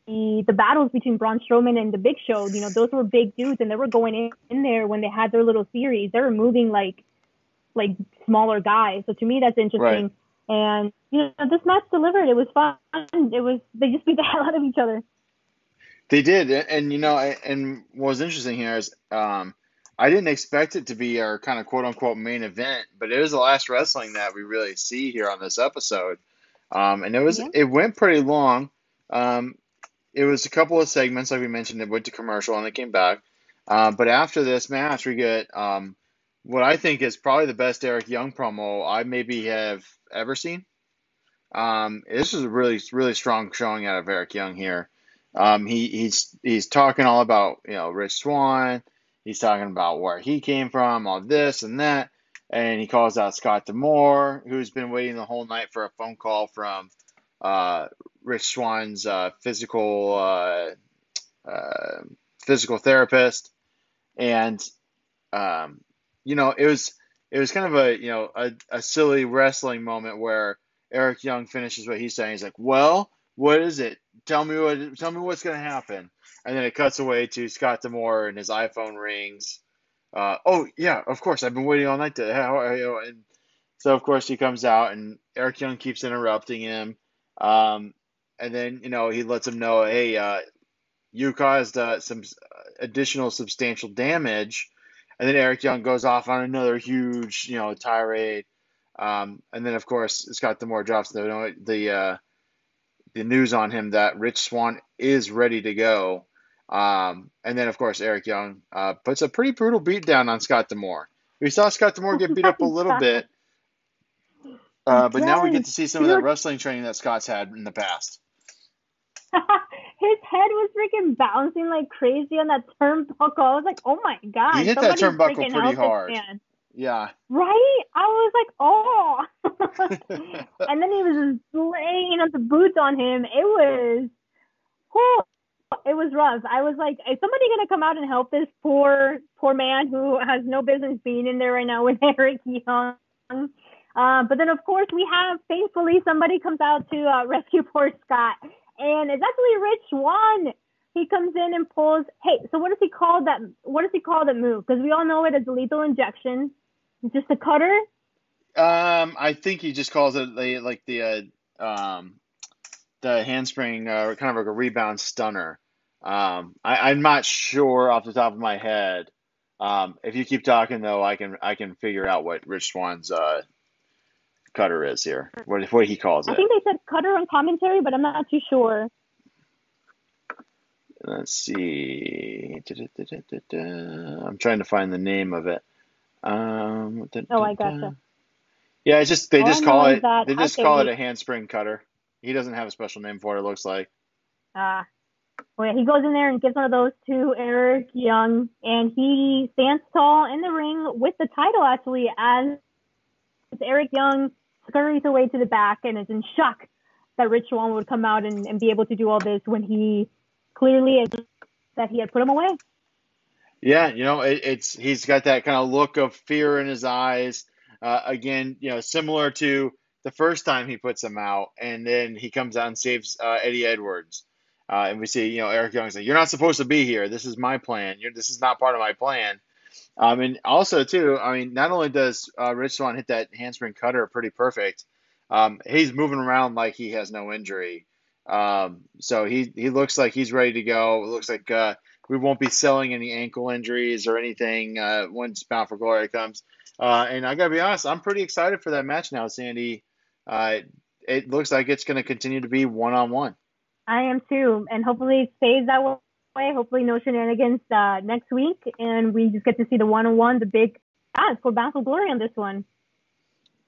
the, the battles between Braun Strowman and the Big Show. You know, those were big dudes, and they were going in, in there when they had their little series. They were moving like like smaller guys. So to me, that's interesting. And you know, this match delivered. It was fun. It was they just beat the hell out of each other. They did, and, and you know, and what was interesting here is um, I didn't expect it to be our kind of quote unquote main event, but it was the last wrestling that we really see here on this episode, um, and it was Yeah. it went pretty long. Um, it was a couple of segments, like we mentioned, it went to commercial and they came back. Uh, but after this match, we get um, what I think is probably the best Eric Young promo I maybe have ever seen. Um, this is a really, really strong showing out of Eric Young here. Um, he, he's he's talking all about you know Rich Swann. He's talking about where he came from, all this and that, and he calls out Scott D'Amore, who's been waiting the whole night for a phone call from uh, Rich Swann's uh, physical uh, uh, physical therapist, and um, you know it was it was kind of a you know a, a silly wrestling moment where Eric Young finishes what he's saying. He's like, "Well, what is it? Tell me what tell me what's gonna happen." And then it cuts away to Scott D'Amore and his iPhone rings. Uh, oh yeah, of course. I've been waiting all night to how and so of course he comes out and Eric Young keeps interrupting him. Um, and then you know he lets him know, hey, uh, you caused uh, some additional substantial damage. And then Eric Young goes off on another huge, you know, tirade. Um, and then of course Scott D'Amore drops the the uh, the news on him that Rich Swann is ready to go. Um, and then of course Eric Young uh, puts a pretty brutal beat down on Scott D'Amore. We saw Scott D'Amore get beat up a little bit, uh, but now we get to see some of that wrestling training that Scott's had in the past. His head was freaking bouncing like crazy on that turnbuckle. I was like, oh my god. He hit that turnbuckle pretty hard. Yeah, Right? I was like, oh. and then he was just laying on the boots on him. It was, whew, it was rough. I was like, is somebody gonna come out and help this poor, poor man who has no business being in there right now with Eric Young? Uh, but then, of course, we have thankfully somebody comes out to uh, rescue poor Scott, and it's actually Rich Swann. He comes in and pulls. Hey, so what does he call that? What does he call that move? Because we all know it as lethal injection. Just a cutter. Um, I think he just calls it the like the uh, um, the handspring, uh, kind of like a rebound stunner. Um, I, I'm not sure off the top of my head. Um, if you keep talking though, I can I can figure out what Rich Swann's uh, cutter is here. What what he calls it? I think they said cutter on commentary, but I'm not too sure. Let's see. Da-da-da-da-da-da. I'm trying to find the name of it. Um, Oh, I gotcha. Yeah, it's just they All just I call it they just call it a handspring cutter. He doesn't have a special name for it. It looks like. Ah. well, yeah, he goes in there and gives one of those to Eric Young, and he stands tall in the ring with the title actually as Eric Young scurries away to the back and is in shock that Rich Swann would come out and, and be able to do all this when he clearly that he had put him away. Yeah, you know, it, it's he's got that kind of look of fear in his eyes. Uh, again, you know, similar to the first time he puts him out, and then he comes out and saves uh, Eddie Edwards. Uh, and we see, you know, Eric Young's like, "You're not supposed to be here. This is my plan. You're, this is not part of my plan." Um, and also, too, I mean, not only does uh, Rich Swann hit that handspring cutter pretty perfect, um, he's moving around like he has no injury. Um, so he he looks like he's ready to go. It looks like uh, we won't be selling any ankle injuries or anything uh, once Bound for Glory comes. Uh, and I gotta be honest, I'm pretty excited for that match now, Sandy. Uh, it looks like it's going to continue to be one on one. I am too, and hopefully it stays that way. Hopefully no shenanigans uh, next week, and we just get to see the one-on-one, the big ah for for Glory on this one.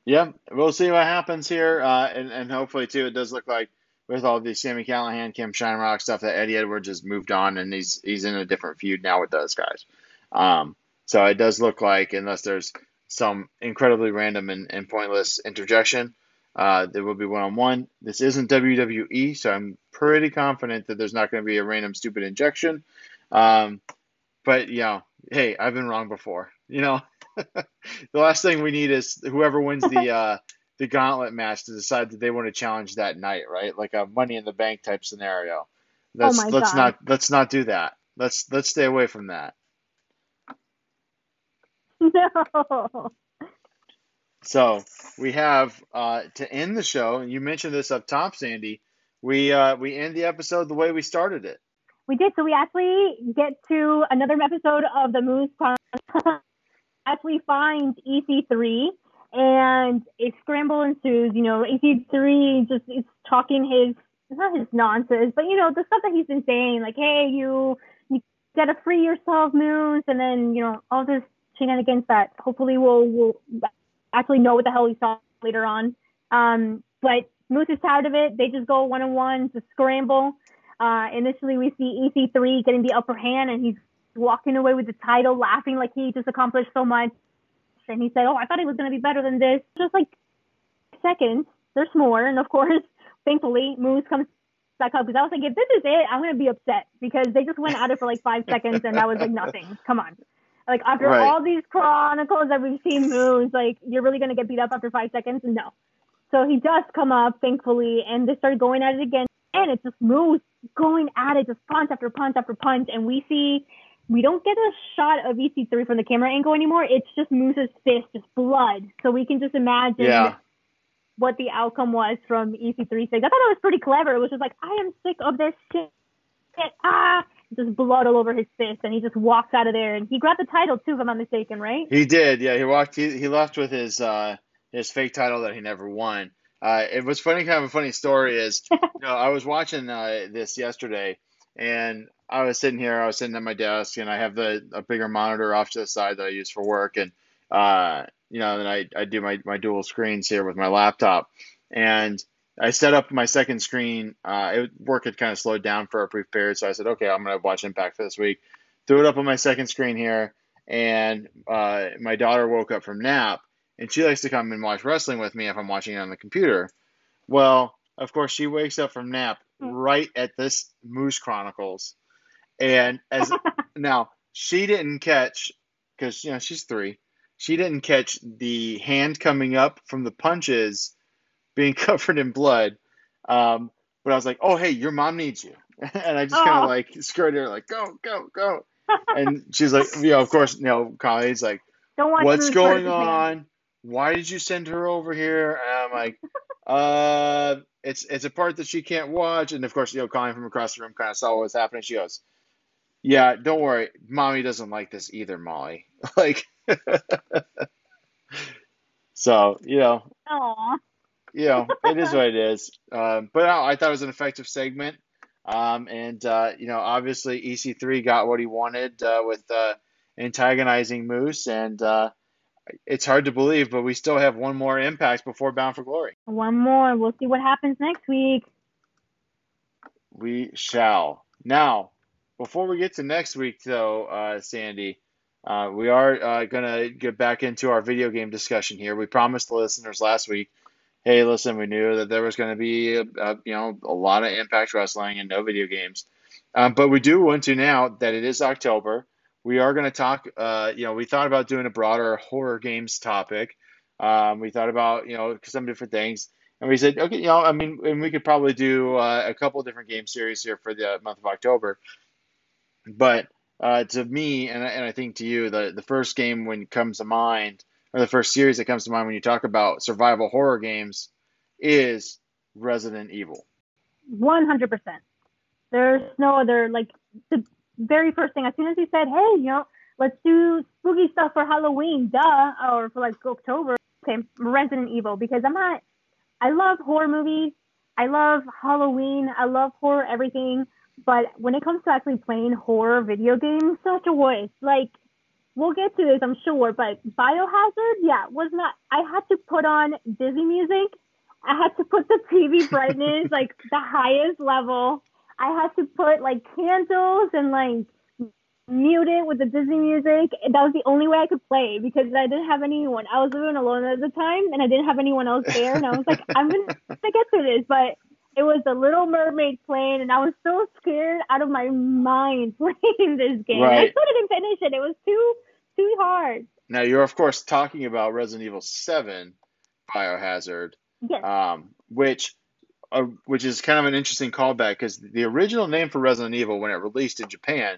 Yeah, we'll see what happens here, uh, and and hopefully too, it does look like with all the Sami Callihan, Ken Shamrock stuff that Eddie Edwards has moved on and he's he's in a different feud now with those guys. Um, so it does look like unless there's some incredibly random and, and pointless interjection, Uh, there will be one on one. This isn't WWE, so I'm pretty confident that there's not going to be a random stupid injection. Um, but you know, hey, I've been wrong before. You know, the last thing we need is whoever wins the uh, the gauntlet match to decide that they want to challenge that night, right? Like a Money in the Bank type scenario. Let's my let's God. not let's not do that. Let's let's stay away from that. No. So we have uh, to end the show. and You mentioned this up top, Sandy. We uh, we end the episode the way we started it. We did. So we actually get to another episode of the Moose Chronicles. actually find EC3 and a scramble ensues. You know, EC3 just is talking his, not his nonsense, but you know, the stuff that he's been saying, like, hey, you, you gotta free yourself, Moose, and then, you know, all this shenanigans that hopefully we'll, we'll actually know what the hell he saw later on. Um, but Moose is tired of it. They just go one on one to scramble. Uh, initially, we see EC3 getting the upper hand, and he's walking away with the title, laughing like he just accomplished so much. And he said, "Oh, I thought he was going to be better than this." Just like seconds, there's more, and of course, thankfully, Moose comes back up because I was like, if this is it, I'm going to be upset because they just went at it for like five seconds, and that was like nothing. Come on. Like after Right. all these chronicles that we've seen Moose, like you're really gonna get beat up after five seconds? No. So he does come up, thankfully, and they start going at it again. And it's just Moose going at it, just punch after punch after punch. And we see, we don't get a shot of EC3 from the camera angle anymore. It's just Moose's fist, just blood. So we can just imagine Yeah. what the outcome was from EC3 6. I thought it was pretty clever. It was just like, I am sick of this shit. Ah, just blood all over his face, and he just walks out of there. And he grabbed the title too, if I'm not mistaken, right? He did. Yeah, he walked. He, he left with his uh, his fake title that he never won. Uh, it was funny. Kind of a funny story is, you know, I was watching uh, this yesterday, and I was sitting here. I was sitting at my desk, and I have the a bigger monitor off to the side that I use for work, and uh, you know, then I I do my my dual screens here with my laptop, and I set up my second screen. Uh, it, work had kind of slowed down for a brief period, so I said, okay, I'm gonna watch Impact for this week. Threw it up on my second screen here, and uh, my daughter woke up from nap, and she likes to come and watch wrestling with me if I'm watching it on the computer. Well, of course, she wakes up from nap right at this Moose Chronicles, and as now she didn't catch because you know she's three. She didn't catch the hand coming up from the punches being covered in blood. Um, but I was like, "Oh, hey, your mom needs you," and I just kind Oh. of like skirted her, like, "Go, go, go," and she's like, "You know, of course, you know, Colleen's like." What's going on? Why did you send her over here? And I'm like, uh, it's it's a part that she can't watch. And of course, you know, Colleen from across the room kind of saw what was happening. She goes, "Yeah, don't worry, mommy doesn't like this either, Molly." Like, so you know, Aw. You know, it is what it is. Um, but no, I thought it was an effective segment. Um, and uh, you know, obviously EC3 got what he wanted uh, with uh, antagonizing Moose, and uh, it's hard to believe, but we still have one more impact before Bound for Glory. One more. We'll see what happens next week. We shall. Now, before we get to next week, though, uh, Sandy, uh, we are uh, going to get back into our video game discussion here. We promised the listeners last week, hey, listen, we knew that there was going to be, a, a, you know, a lot of Impact Wrestling and no video games. Um, but we do want to now that it is October. We are going to talk, uh, you know, we thought about doing a broader horror games topic. Um, we thought about, you know, some different things. And we said, okay, you know, I mean, and we could probably do uh, a couple different game series here for the month of October. But uh, to me, and, and I think to you, the, the first game when it comes to mind, or the first series that comes to mind when you talk about survival horror games, is Resident Evil. One hundred percent. There's no other like the very first thing. As soon as he said, "Hey, you know, let's do spooky stuff for Halloween," duh, or for like October. Okay, Resident Evil because I'm not. I love horror movies. I love Halloween. I love horror everything. But when it comes to actually playing horror video games, such a waste. Like we'll get to this, I'm sure. But Biohazard, yeah, was not. I had to put on Disney music. I had to put the TV brightness like the highest level. I had to put like candles and like mute it with the Disney music. That was the only way I could play because I didn't have anyone. I was living alone at the time and I didn't have anyone else there. And I was like, I'm going to get through this. But it was the Little Mermaid playing and I was so scared out of my mind playing this game. Right. I still didn't finish it. It was too, too hard. Now you're of course talking about Resident Evil Seven, Biohazard, Yes. um, which uh, which is kind of an interesting callback because the original name for Resident Evil when it released in Japan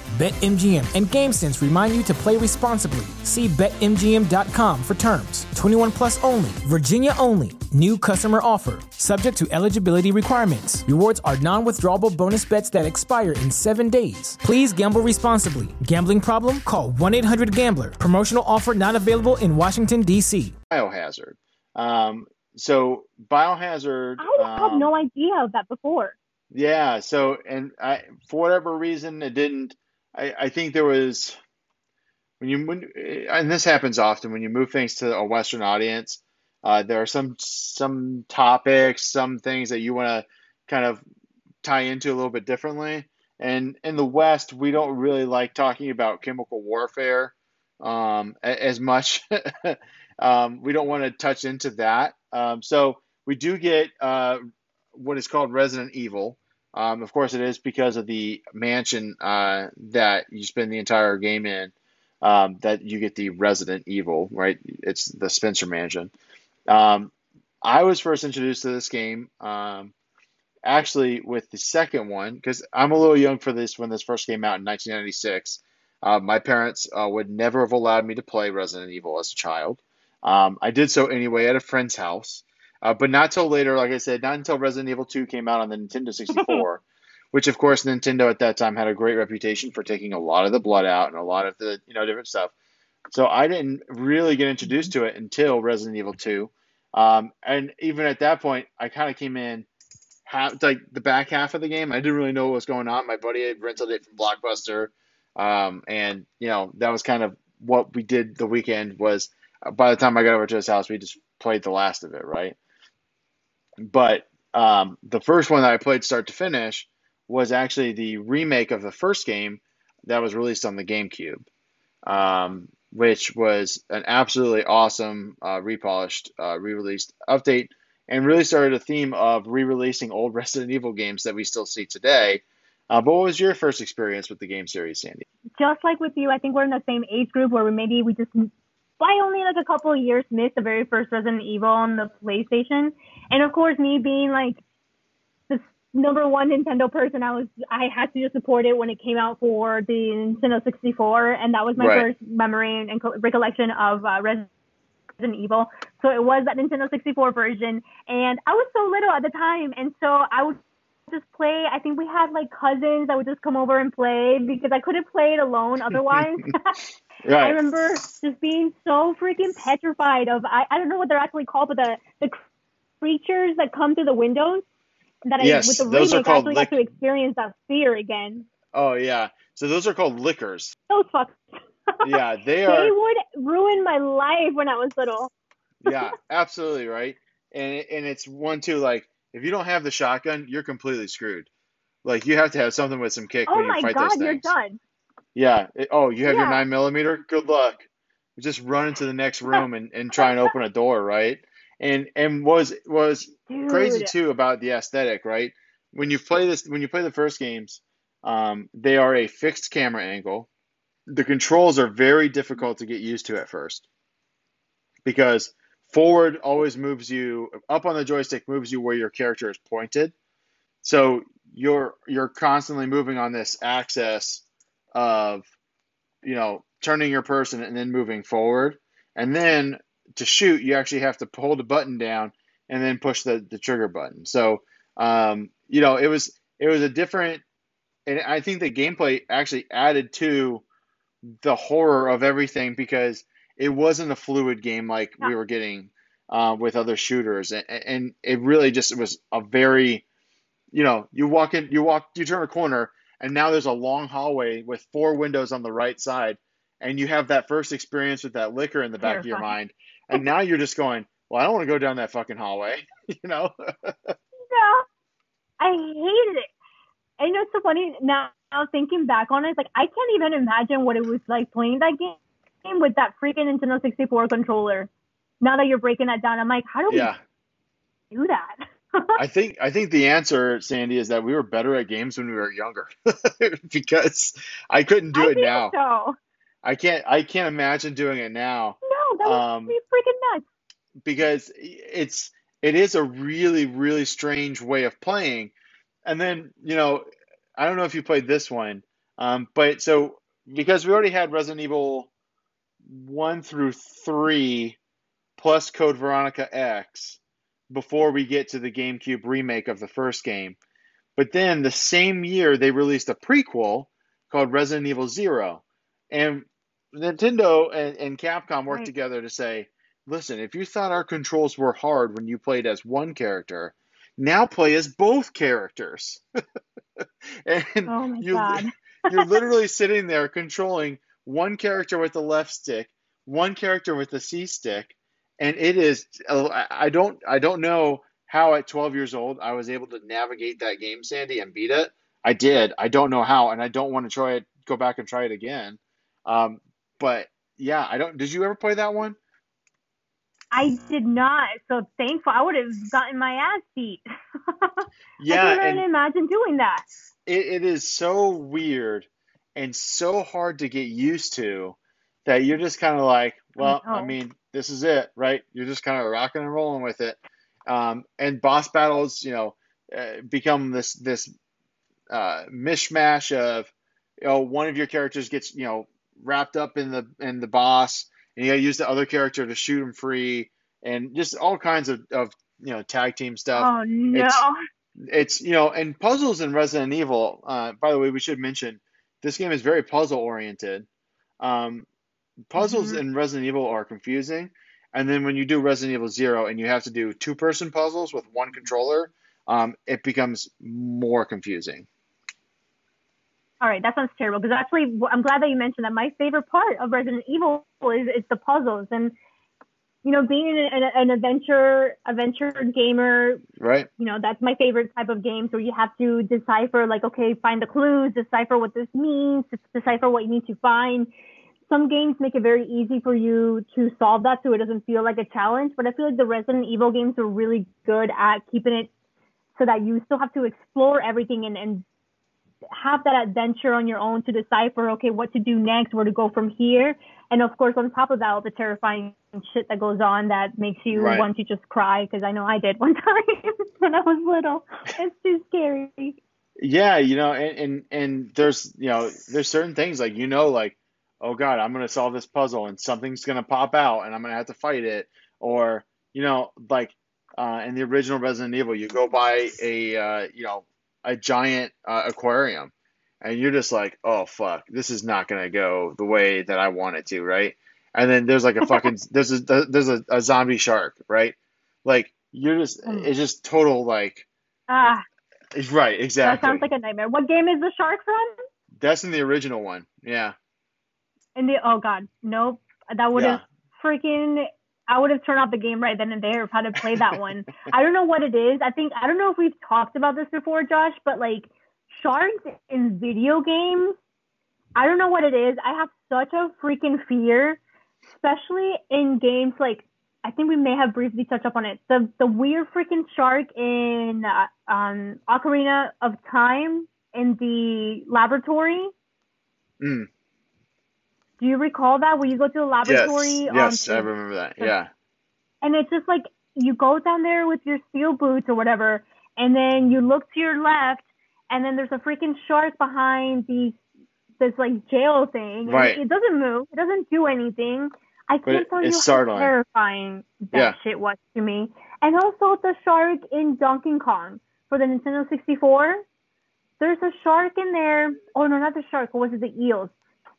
BetMGM and GameSense remind you to play responsibly. See BetMGM.com for terms. 21 plus only, Virginia only. New customer offer, subject to eligibility requirements. Rewards are non withdrawable bonus bets that expire in seven days. Please gamble responsibly. Gambling problem? Call 1 800 Gambler. Promotional offer not available in Washington, D.C. Biohazard. Um, so Biohazard. I had um, no idea of that before. Yeah, so and I for whatever reason it didn't I, I think there was when you when, and this happens often when you move things to a Western audience, uh, there are some some topics, some things that you want to kind of tie into a little bit differently. And in the West, we don't really like talking about chemical warfare um, as much. um, we don't want to touch into that. Um, so we do get uh, what is called Resident Evil. Um, of course, it is because of the mansion uh, that you spend the entire game in um, that you get the Resident Evil, right? It's the Spencer Mansion. Um, I was first introduced to this game um, actually with the second one because I'm a little young for this when this first came out in 1996. Uh, my parents uh, would never have allowed me to play Resident Evil as a child. Um, I did so anyway at a friend's house. Uh, but not till later, like I said, not until Resident Evil 2 came out on the Nintendo 64, which of course Nintendo at that time had a great reputation for taking a lot of the blood out and a lot of the you know different stuff. So I didn't really get introduced to it until Resident Evil 2, um, and even at that point, I kind of came in half like the back half of the game. I didn't really know what was going on. My buddy had rented it from Blockbuster, um, and you know that was kind of what we did the weekend. Was uh, by the time I got over to his house, we just played the last of it, right? But um, the first one that I played start to finish was actually the remake of the first game that was released on the GameCube, um, which was an absolutely awesome, uh, repolished, uh, re-released update, and really started a theme of re-releasing old Resident Evil games that we still see today. Uh, but what was your first experience with the game series, Sandy? Just like with you, I think we're in the same age group where we maybe we just by only like a couple of years missed the very first Resident Evil on the PlayStation. And of course, me being like the number one Nintendo person, I was I had to just support it when it came out for the Nintendo 64, and that was my Right. first memory and, co- recollection of uh, Resident Evil. So it was that Nintendo 64 version, and I was so little at the time, and so I would just play. I think we had like cousins that would just come over and play because I couldn't play it alone otherwise. I remember just being so freaking petrified of I, I don't know what they're actually called, but the the creatures that come through the windows that Yes, I with the those remake I actually lick- got to experience that fear again. Oh yeah. So those are called lickers. Those fucks. Yeah, they are they would ruin my life when I was little. yeah, absolutely right. And and it's one too. Like if you don't have the shotgun, you're completely screwed. Like you have to have something with some kick Oh when you my fight god, those you're things. done. Yeah. It- oh, you have your nine millimeter. Good luck. Just run into the next room and, and try and open a door, right? And and was was Dude. crazy too about the aesthetic, right? When you play this, when you play the first games, um, they are a fixed camera angle. The controls are very difficult to get used to at first because forward always moves you up on the joystick moves you where your character is pointed. So you're you're constantly moving on this axis of you know turning your person and then moving forward. And then to shoot, you actually have to hold the button down and then push the, the trigger button. So, um, you know, it was it was a different, and I think the gameplay actually added to the horror of everything because it wasn't a fluid game like we were getting uh, with other shooters, and, and it really just was a very, you know, you walk in, you walk, you turn a corner, and now there's a long hallway with four windows on the right side, and you have that first experience with that licker in the back of your mind, and now you're just going, well, I don't want to go down that fucking hallway, you know? no, I hated it. And you know, it's so funny now. Thinking back on it, like I can't even imagine what it was like playing that game with that freaking Nintendo 64 controller. Now that you're breaking that down, I'm like, how do yeah. we do that? I think I think the answer, Sandy, is that we were better at games when we were younger, because I couldn't do I it now. So. I can't I can't imagine doing it now. That Um, be freaking nuts. because it's it is a really really strange way of playing and then you know i don't know if you played this one um, but so because we already had resident evil 1 through 3 plus code veronica x before we get to the gamecube remake of the first game but then the same year they released a prequel called resident evil 0 and nintendo and, and capcom worked Right. together to say listen, if you thought our controls were hard when you played as one character, now play as both characters. and Oh you, you're literally sitting there controlling one character with the left stick, one character with the C stick, and it is. I I don't. I don't know how at 12 years old I was able to navigate that game, Sandy, and beat it. I did. I don't know how, and I don't want to try it. Go back and try it again. Um, but yeah, I don't. Did you ever play that one? I did not. So thankful. I would have gotten my ass beat. Yeah, I can't even imagine doing that. it, it is so weird and so hard to get used to that you're just kind of like, well, I know. mean, this is it, right? You're just kind of rocking and rolling with it. Um, and boss battles, you know, uh, become this this uh, mishmash of, you know, one of your characters gets, you know, wrapped up in the in the boss, and you got to use the other character to shoot him free, and just all kinds of, of you know tag team stuff Oh no. it's- it's you know and puzzles in resident evil uh, by the way we should mention this game is very puzzle oriented um, puzzles Mhm. in resident evil are confusing and then when you do resident evil 0 and you have to do two person puzzles with one controller um, it becomes more confusing All right, that sounds terrible. Because actually, I'm glad that you mentioned that. My favorite part of Resident Evil is, is the puzzles, and you know, being an, an, an adventure adventure gamer, right you know, that's my favorite type of games where you have to decipher, like, okay, find the clues, decipher what this means, decipher what you need to find. Some games make it very easy for you to solve that, so it doesn't feel like a challenge. But I feel like the Resident Evil games are really good at keeping it so that you still have to explore everything and, and have that adventure on your own to decipher, okay, what to do next, where to go from here. And of course, on top of that, all the terrifying shit that goes on that makes you Right. want to just cry, because I know I did one time when I was little. It's too scary. yeah you know and, and and there's you know there's certain things like you know like oh god i'm going to solve this puzzle and something's going to pop out and i'm going to have to fight it or you know like uh, in the original resident evil you go by a uh, you know a giant uh, aquarium and you're just like oh fuck this is not going to go the way that i want it to right and then there's like a fucking there's a there's a, a zombie shark right like you're just Mm. it's just total like Ah, right exactly. that sounds like a nightmare. What game is the shark from? that's in the original one yeah In the oh god, nope. That would Yeah. have freaking. I would have turned off the game right then and there if I had played that one. I don't know what it is. I think I don't know if we've talked about this before, Josh, but like sharks in video games, I don't know what it is. I have such a freaking fear, especially in games like I think we may have briefly touched up on it. The the weird freaking shark in uh, um Ocarina of Time in the laboratory. Mm. Do you recall that when you go to the laboratory? Yes, yes, um, I remember that. Yeah, and it's just like you go down there with your steel boots or whatever, and then you look to your left, and then there's a freaking shark behind the this like jail thing. Right. It doesn't move. It doesn't do anything. I But can't tell you how startling. terrifying that Yeah. shit was to me. And also the shark in Donkey Kong for the Nintendo 64. There's a shark in there. Oh no, not the shark. What was it? The eels.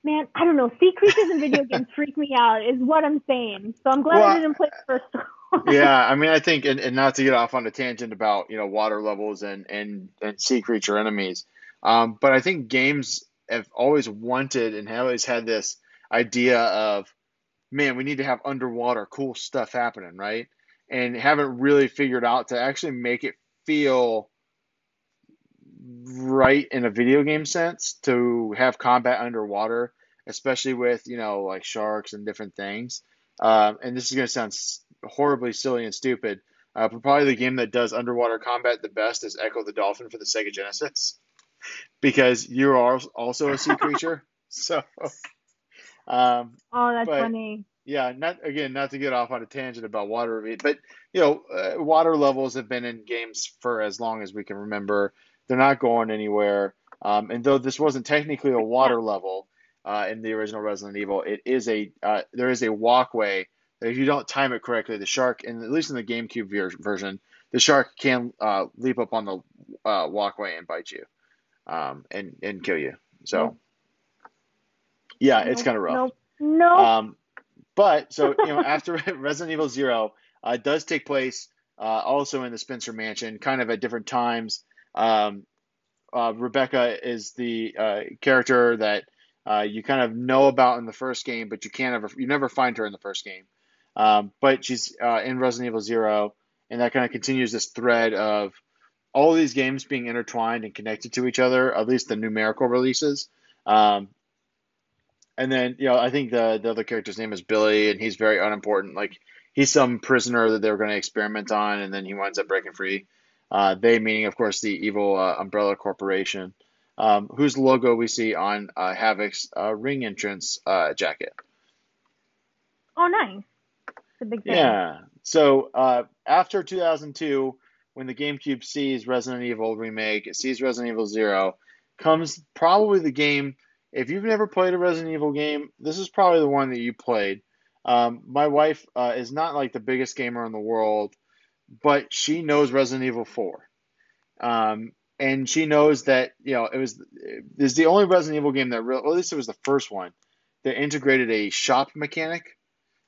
Man, I don't know. Sea creatures in video games freak me out. Is what I'm saying. So I'm glad Well, I didn't play the first one. yeah, I mean, I think, and, and not to get off on a tangent about you know water levels and and and sea creature enemies, um, but I think games have always wanted and have always had this idea of, man, we need to have underwater cool stuff happening, right? And haven't really figured out to actually make it feel right in a video game sense to have combat underwater, especially with you know like sharks and different things. Um, and this is going to sound horribly silly and stupid, uh, but probably the game that does underwater combat the best is Ecco the Dolphin for the Sega Genesis, because you are also a sea creature. So, um, Oh, that's But- funny. yeah, not again, not to get off on a tangent about water, but you know, uh, water levels have been in games for as long as we can remember. They're not going anywhere. Um, and though this wasn't technically a water level uh, in the original Resident Evil, it is a uh, there is a walkway that if you don't time it correctly, the shark, and at least in the GameCube ver- version, the shark can uh, leap up on the uh, walkway and bite you, um, and and kill you. So, yeah, it's kind of rough. Nope. Nope. Um, but so you know, after Resident Evil Zero uh, does take place uh, also in the Spencer Mansion, kind of at different times. Um, uh, Rebecca is the uh, character that uh, you kind of know about in the first game, but you can't ever you never find her in the first game. Um, but she's uh, in Resident Evil Zero, and that kind of continues this thread of all these games being intertwined and connected to each other, at least the numerical releases. Um, and then, you know, I think the the other character's name is Billy, and he's very unimportant. Like he's some prisoner that they were going to experiment on, and then he winds up breaking free. Uh, they meaning, of course, the evil uh, Umbrella Corporation, um, whose logo we see on uh, Havok's uh, ring entrance uh, jacket. oh, nice. It's a big thing. Yeah. So uh, after 2002, when the GameCube sees Resident Evil remake, it sees Resident Evil Zero, comes probably the game. If you've never played a Resident Evil game, this is probably the one that you played. Um, my wife uh, is not like the biggest gamer in the world, but she knows Resident Evil 4. Um, and she knows that, you know, it was is the only Resident Evil game that really, at least it was the first one that integrated a shop mechanic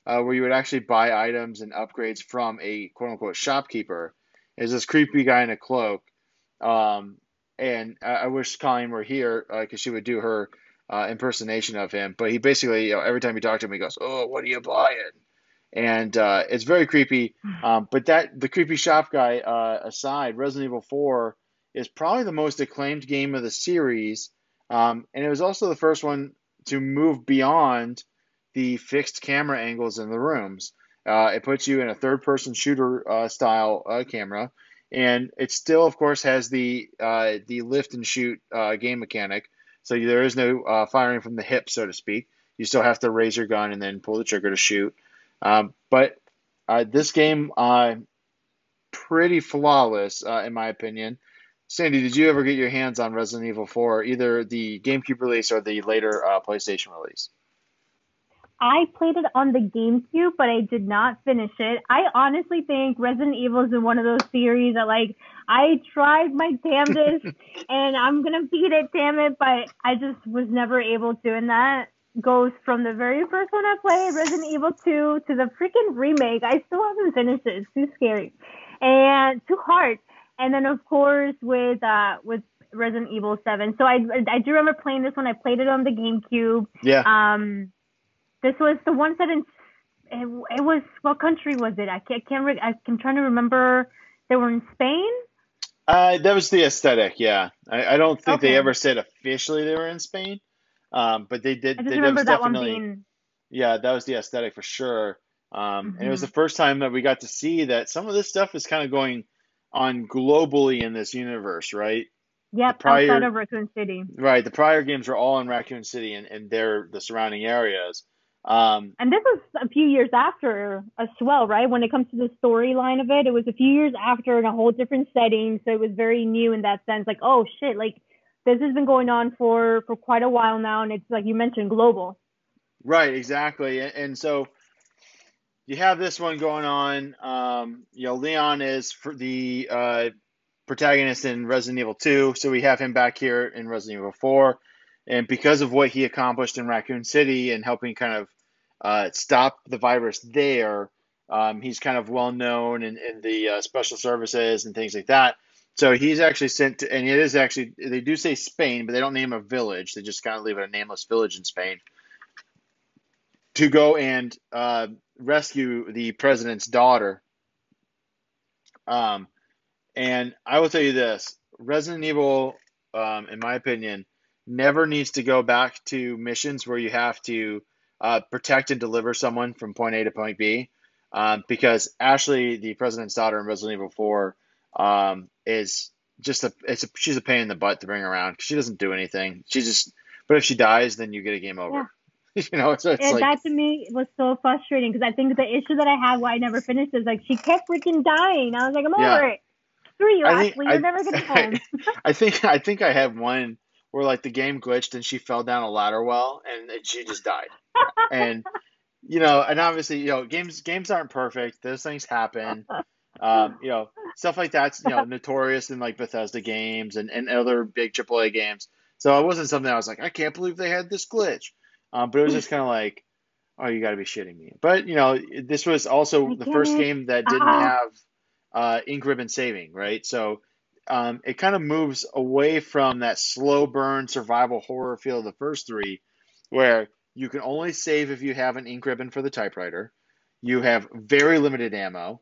uh, where you would actually buy items and upgrades from a quote unquote shopkeeper. Is this creepy guy in a cloak. Um, and I, I wish Colleen were here because she would do her uh, impersonation of him. But he basically, you know, every time you talk to him, he goes, "Oh, what are you buying?" And uh, it's very creepy. Um, but that the creepy shop guy uh, aside, Resident Evil 4 is probably the most acclaimed game of the series, um, and it was also the first one to move beyond the fixed camera angles in the rooms. Uh, it puts you in a third-person shooter uh, style uh, camera, and it still, of course, has the uh, the lift and shoot uh, game mechanic. So there is no uh, firing from the hip, so to speak. You still have to raise your gun and then pull the trigger to shoot. Um, but uh, this game, uh, pretty flawless uh, in my opinion. Sandy, did you ever get your hands on Resident Evil 4, either the GameCube release or the later uh, PlayStation release? I played it on the GameCube, but I did not finish it. I honestly think Resident Evil is in one of those series that, like, I tried my damnedest and I'm gonna beat it, damn it, but I just was never able to. in that goes from the very first one I played, Resident Evil 2, to the freaking remake. I still haven't finished it. It's too scary and too hard. And then, of course, with uh, with Resident Evil 7. So I I do remember playing this one. I played it on the GameCube. Yeah. Um, this was the one that in. It, it was what country was it? I can't. can't re- I, I'm trying to remember. They were in Spain. Uh, that was the aesthetic, yeah. I, I don't think they ever said officially they were in Spain, um, but they did. I just they, remember that one definitely, being. yeah, that was the aesthetic for sure. Um, and it was Mhm. the first time that we got to see that some of this stuff is kind of going on globally in this universe, right? Yep, prior- outside of Raccoon City. Right. The prior games were all in Raccoon City and, and their the surrounding areas. Um, And this was a few years after as well, right? When it comes to the storyline of it, it was a few years after in a whole different setting, so it was very new in that sense. Like, oh shit, like this has been going on for for quite a while now, and it's like you mentioned, global. Right, exactly. And, so you have this one going on. Um, you know, Leon is for the uh, protagonist in Resident Evil 2, so we have him back here in Resident Evil 4. And because of what he accomplished in Raccoon City and helping kind of uh, stop the virus there, um, he's kind of well known in, in the uh, special services and things like that. So he's actually sent to, and it is actually, they do say Spain, but they don't name a village. They just kind of leave it a nameless village in Spain to go and uh, rescue the president's daughter. Um, and I will tell you this Resident Evil, um, in my opinion, never needs to go back to missions where you have to uh, protect and deliver someone from point A to point B. Um, because Ashley, the president's daughter in Resident Evil 4, um, is just a, it's a, she's a pain in the butt to bring around. She doesn't do anything. She just, but if she dies, then you get a game over. Yeah. you know, so it's and like, that to me was so frustrating because I think the issue that I had why I never finished is like she kept freaking dying. I was like, I'm yeah. over it. Screw you, I Ashley. You're I, never gonna home. I think I think I had one where like the game glitched and she fell down a ladder well and she just died. and you know, and obviously, you know, games games aren't perfect. Those things happen. Um, you know, stuff like that's you know notorious in like Bethesda games and, and other big AAA games. So it wasn't something I was like, I can't believe they had this glitch. Um, but it was just kind of like, oh, you got to be shitting me. But you know, this was also the first game that didn't uh-huh. have uh, ink ribbon saving, right? So um, it kind of moves away from that slow burn survival horror feel of the first three, where you can only save if you have an ink ribbon for the typewriter. You have very limited ammo.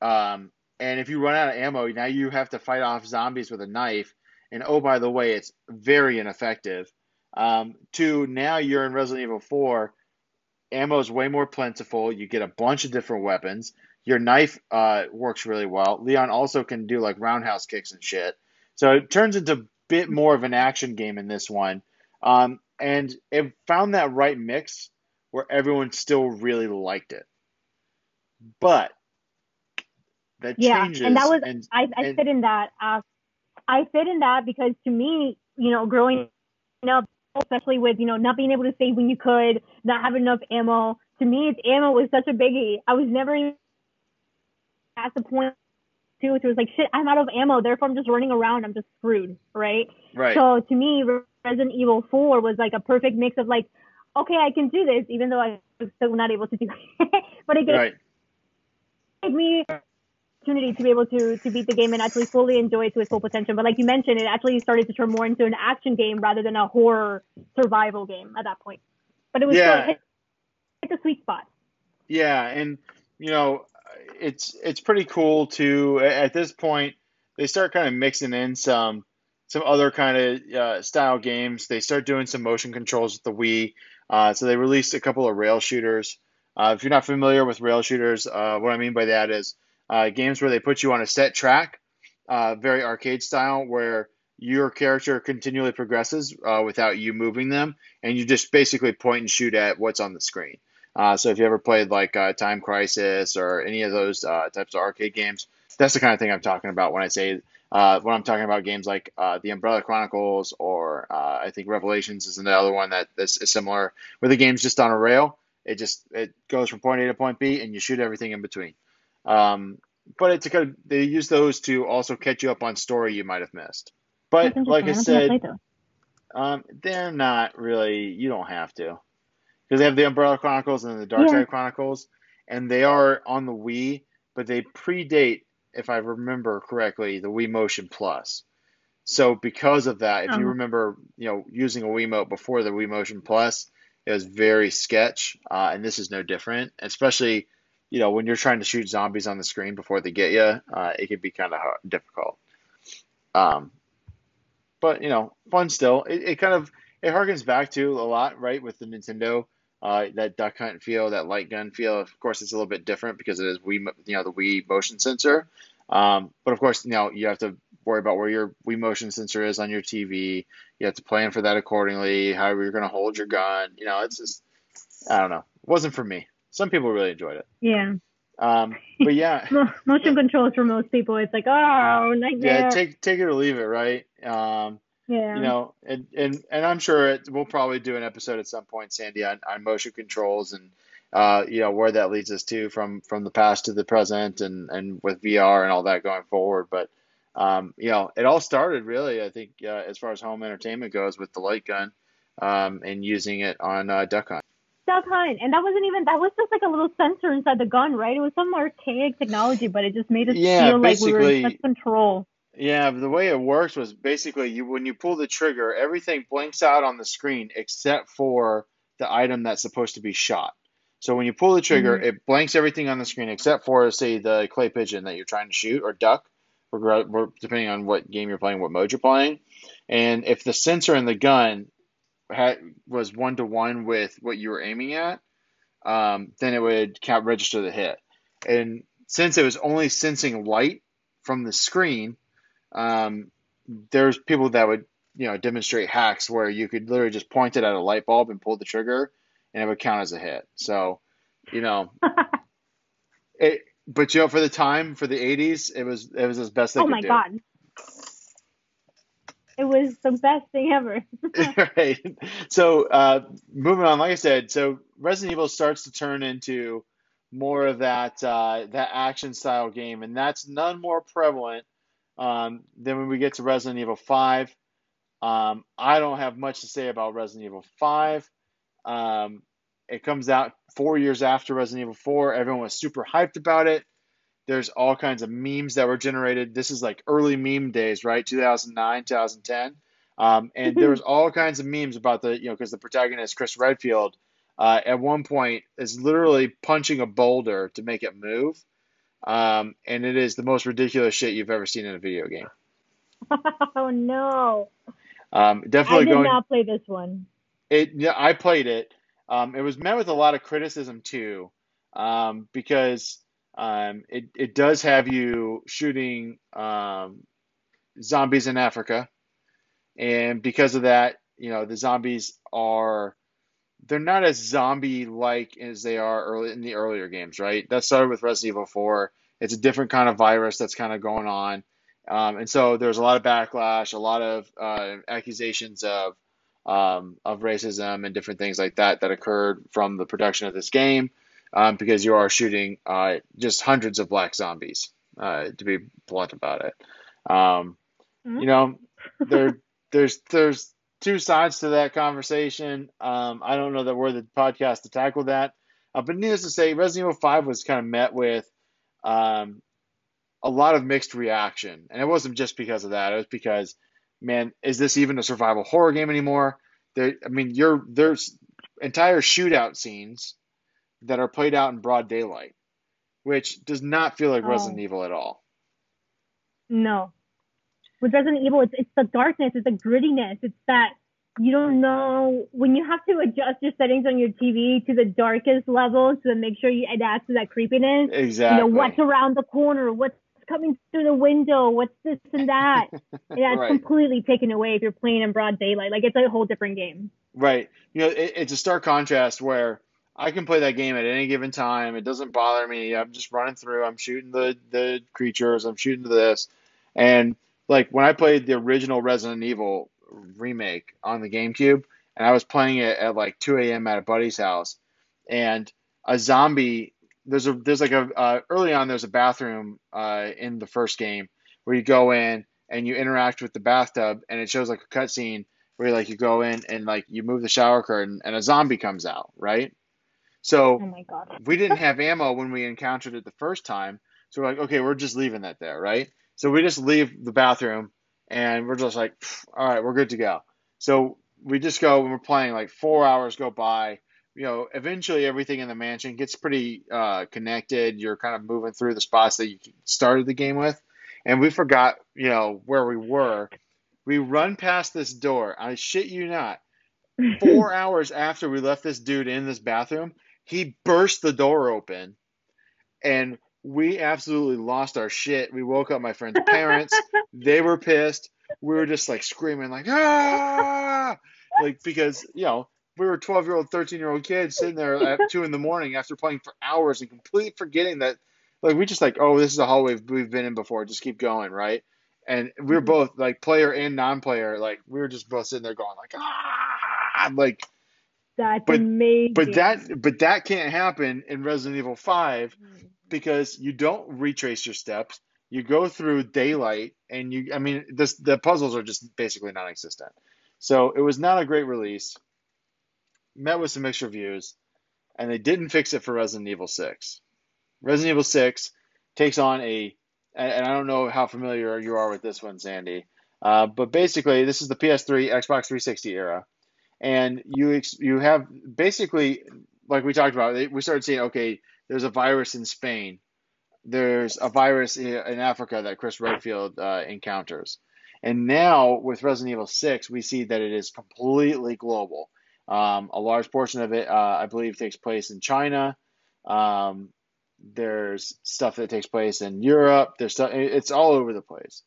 Um, and if you run out of ammo, now you have to fight off zombies with a knife. And oh, by the way, it's very ineffective. Um, to now you're in Resident Evil 4, ammo is way more plentiful. You get a bunch of different weapons. Your knife uh, works really well. Leon also can do like roundhouse kicks and shit. So it turns into a bit more of an action game in this one. Um, and it found that right mix where everyone still really liked it. But that yeah, changes. and that was and, I, I and, fit in that. Uh, I fit in that because to me, you know, growing up especially with, you know, not being able to save when you could, not having enough ammo. To me, it's ammo was such a biggie. I was never even at the point too, which it was like, shit, I'm out of ammo. Therefore, I'm just running around. I'm just screwed, right? Right. So to me, Resident Evil 4 was like a perfect mix of like, okay, I can do this, even though I was still not able to do it. but it gave, right. gave me opportunity to be able to to beat the game and actually fully enjoy it to its full potential. But like you mentioned, it actually started to turn more into an action game rather than a horror survival game at that point. But it was yeah. still hit, hit the sweet spot. Yeah, and you know, it's it's pretty cool to at this point they start kind of mixing in some some other kind of uh, style games. They start doing some motion controls with the Wii. Uh, so they released a couple of rail shooters. Uh, if you're not familiar with rail shooters, uh, what I mean by that is uh, games where they put you on a set track, uh, very arcade style, where your character continually progresses uh, without you moving them, and you just basically point and shoot at what's on the screen. Uh, so if you ever played like uh, Time Crisis or any of those uh, types of arcade games, that's the kind of thing I'm talking about when I say uh, when I'm talking about games like uh, the Umbrella Chronicles or uh, I think Revelations is another one that is, is similar, where the game's just on a rail. It just it goes from point A to point B, and you shoot everything in between. Um, but it's a kind of, they use those to also catch you up on story you might have missed. But like I said, um, they're not really. You don't have to because they have the Umbrella Chronicles and the Dark Side Chronicles, and they are on the Wii, but they predate, if I remember correctly, the Wii Motion Plus. So because of that, if you uh-huh. remember, you know, using a Wiimote before the Wii Motion Plus, it was very sketch, uh, and this is no different. Especially you know, when you're trying to shoot zombies on the screen before they get you, uh, it can be kind of difficult. Um, but you know, fun still. It, it kind of it harkens back to a lot, right, with the Nintendo, uh, that duck hunt feel, that light gun feel. Of course, it's a little bit different because it is Wii, you know, the Wii motion sensor. Um, but of course, you know, you have to worry about where your Wii motion sensor is on your TV. You have to plan for that accordingly. How you're going to hold your gun. You know, it's just, I don't know. It wasn't for me some people really enjoyed it. Yeah. Um, but yeah, motion controls for most people, it's like oh nightmare. Yeah, take take it or leave it, right? Um, yeah. You know, and and and I'm sure it, we'll probably do an episode at some point, Sandy, on, on motion controls and uh, you know, where that leads us to from from the past to the present, and and with VR and all that going forward. But um, you know, it all started really, I think, uh, as far as home entertainment goes, with the light gun um, and using it on uh, duck hunt. Duck hunt, and that wasn't even that was just like a little sensor inside the gun, right? It was some archaic technology, but it just made us Yeah, feel like we were in such control. Yeah, the way it works was basically you when you pull the trigger, everything blinks out on the screen except for the item that's supposed to be shot. So when you pull the trigger, mm-hmm. it blanks everything on the screen except for say the clay pigeon that you're trying to shoot or duck, depending on what game you're playing, what mode you're playing. And if the sensor in the gun had was one to one with what you were aiming at, um, then it would count register the hit. And since it was only sensing light from the screen, um, there's people that would you know demonstrate hacks where you could literally just point it at a light bulb and pull the trigger and it would count as a hit so you know it but you know for the time for the 80s it was it was as best they oh could my do god. It was the best thing ever. right. So uh, moving on like i said so resident evil starts to turn into more of that uh, that action style game and that's none more prevalent um, than when we get to resident evil 5 um, i don't have much to say about resident evil 5 um, it comes out four years after resident evil 4 everyone was super hyped about it there's all kinds of memes that were generated this is like early meme days right 2009 2010 um, and there was all kinds of memes about the, you know, because the protagonist, Chris Redfield, uh, at one point is literally punching a boulder to make it move. Um, and it is the most ridiculous shit you've ever seen in a video game. oh no. Um, I definitely did going. not play this one. It, yeah, I played it. Um, it was met with a lot of criticism too, um, because um, it it does have you shooting um, zombies in Africa, and because of that, you know the zombies are they're not as zombie like as they are early in the earlier games, right? That started with Resident Evil 4. It's a different kind of virus that's kind of going on, um, and so there's a lot of backlash, a lot of uh, accusations of um, of racism and different things like that that occurred from the production of this game um, because you are shooting uh, just hundreds of black zombies, uh, to be blunt about it. Um, Mhm. You know, there there's there's two sides to that conversation. Um, I don't know that we're the podcast to tackle that, uh, but needless to say, Resident Evil Five was kind of met with um, a lot of mixed reaction, and it wasn't just because of that. It was because, man, is this even a survival horror game anymore? There, I mean, you're there's entire shootout scenes that are played out in broad daylight, which does not feel like Oh. Resident Evil at all. No. With Resident Evil, it's, it's the darkness, it's the grittiness, it's that you don't know when you have to adjust your settings on your TV to the darkest levels to make sure you adapt to that creepiness. Exactly. You know, what's around the corner, what's coming through the window, what's this and that. and that's Right. completely taken away if you're playing in broad daylight. Like it's a whole different game. Right. You know, it, it's a stark contrast where I can play that game at any given time. It doesn't bother me. I'm just running through. I'm shooting the the creatures. I'm shooting this, and like when I played the original Resident Evil remake on the GameCube, and I was playing it at like 2 a.m. at a buddy's house, and a zombie. There's a there's like a uh, early on there's a bathroom uh, in the first game where you go in and you interact with the bathtub, and it shows like a cutscene where like you go in and like you move the shower curtain and a zombie comes out, right? So Oh we didn't have ammo when we encountered it the first time. So we're like, okay, we're just leaving that there, right? So we just leave the bathroom and we're just like, all right, we're good to go. So we just go and we're playing like four hours go by. You know, eventually everything in the mansion gets pretty uh, connected. You're kind of moving through the spots that you started the game with. And we forgot, you know, where we were. We run past this door. I shit you not. Four hours after we left this dude in this bathroom, he burst the door open and we absolutely lost our shit. We woke up my friend's parents. they were pissed. We were just like screaming, like, ah! Like, because, you know, we were 12 year old, 13 year old kids sitting there at two in the morning after playing for hours and completely forgetting that, like, we just like, oh, this is a hallway we've- been in before. Just keep going, right? And we were both like player and non player, like, we were just both sitting there going, like, ah! Like, That's But- amazing. But that but that can't happen in Resident Evil 5 because you don't retrace your steps. You go through daylight and you I mean this the puzzles are just basically non-existent. So it was not a great release. Met with some mixed reviews and they didn't fix it for Resident Evil 6. Resident Evil 6 takes on a and and I don't know how familiar you are with this one, Sandy. Uh, but basically, this is the PS3, Xbox 360 era, and you ex- you have basically, like we talked about, we started seeing okay, there's a virus in Spain, there's a virus in Africa that Chris Redfield uh, encounters, and now with Resident Evil 6, we see that it is completely global. Um, a large portion of it, uh, I believe, takes place in China. Um, there's stuff that takes place in Europe. There's stuff. It's all over the place.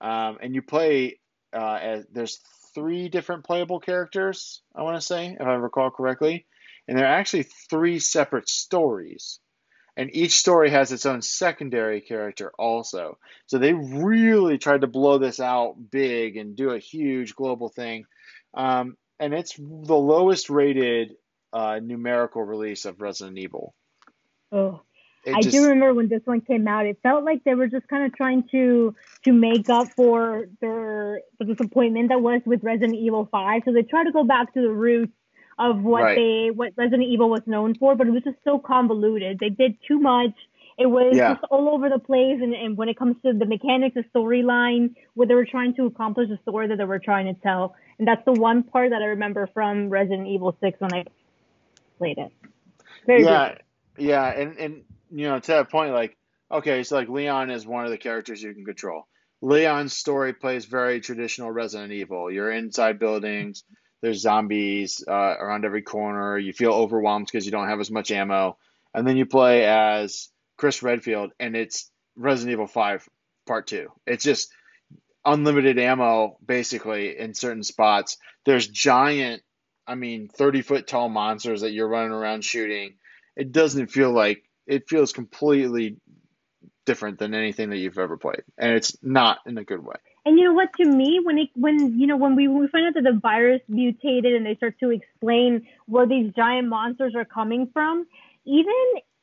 Um, and you play uh, as there's three different playable characters. I want to say, if I recall correctly, and they're actually three separate stories. And each story has its own secondary character also. So they really tried to blow this out big and do a huge global thing. Um, and it's the lowest rated uh, numerical release of Resident Evil. Oh. I just- do remember when this one came out. It felt like they were just kind of trying to to make up for their the disappointment that was with Resident Evil Five. So they tried to go back to the roots of what Right. they what Resident Evil was known for, but it was just so convoluted. They did too much. It was Yeah. just all over the place, and, and when it comes to the mechanics, the storyline, what they were trying to accomplish, the story that they were trying to tell, and that's the one part that I remember from Resident Evil Six when I played it. Very yeah, good. yeah, and and you know to that point, like okay, so like Leon is one of the characters you can control. Leon's story plays very traditional Resident Evil. You're inside buildings. There's zombies uh, around every corner. You feel overwhelmed because you don't have as much ammo, and then you play as Chris Redfield, and it's Resident Evil Five Part Two. It's just unlimited ammo basically in certain spots. There's giant, I mean, 30 foot tall monsters that you're running around shooting. It doesn't feel like it feels completely different than anything that you've ever played, and it's not in a good way. And you know what? To me, when it when you know when we when we find out that the virus mutated and they start to explain where these giant monsters are coming from, even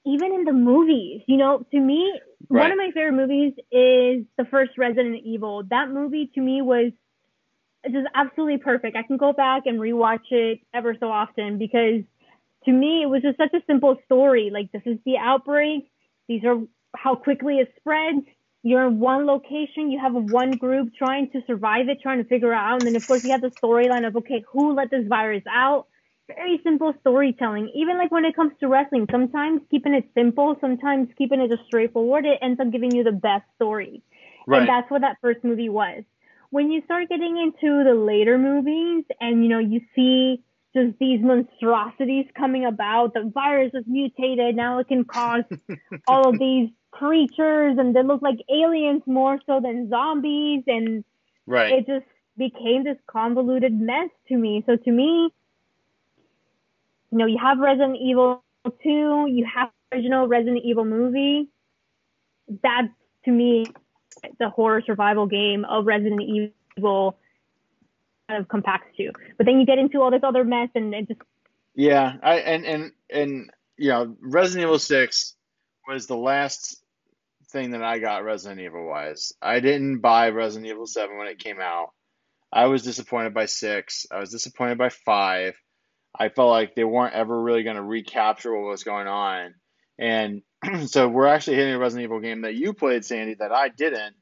even in the movies, you know, to me, one of my favorite movies is the first Resident Evil. That movie to me was just absolutely perfect. I can go back and rewatch it ever so often because to me it was just such a simple story. Like this is the outbreak. These are how quickly it spreads. You're in one location. You have one group trying to survive it, trying to figure it out. And then of course you have the storyline of okay, who let this virus out? Very simple storytelling. Even like when it comes to wrestling, sometimes keeping it simple, sometimes keeping it just straightforward, it ends up giving you the best story. Right. And that's what that first movie was. When you start getting into the later movies and you know you see just these monstrosities coming about, the virus is mutated, now it can cause all of these creatures and they look like aliens more so than zombies and Right. it just became this convoluted mess to me. So to me, you know, you have Resident Evil 2, you have the original Resident Evil movie. That's to me the horror survival game of Resident Evil kind of compacts to. But then you get into all this other mess and it just Yeah, I and and and you know, Resident Evil Six was the last thing that I got Resident Evil wise. I didn't buy Resident Evil Seven when it came out. I was disappointed by six. I was disappointed by five. I felt like they weren't ever really going to recapture what was going on, and so we're actually hitting a Resident Evil game that you played, Sandy, that I didn't.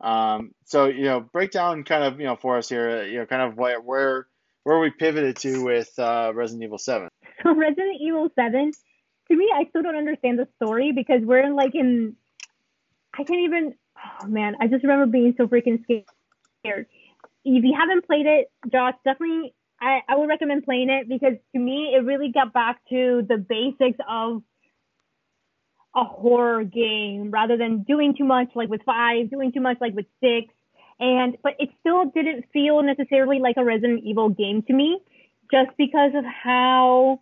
Um, so you know, break down kind of you know for us here, you know, kind of where where where we pivoted to with uh, Resident Evil Seven. So Resident Evil 7, to me, I still don't understand the story because we're in like in, I can't even, oh man, I just remember being so freaking scared. If you haven't played it, Josh, definitely, I, I would recommend playing it because to me, it really got back to the basics of a horror game rather than doing too much like with five, doing too much like with six. And, but it still didn't feel necessarily like a Resident Evil game to me just because of how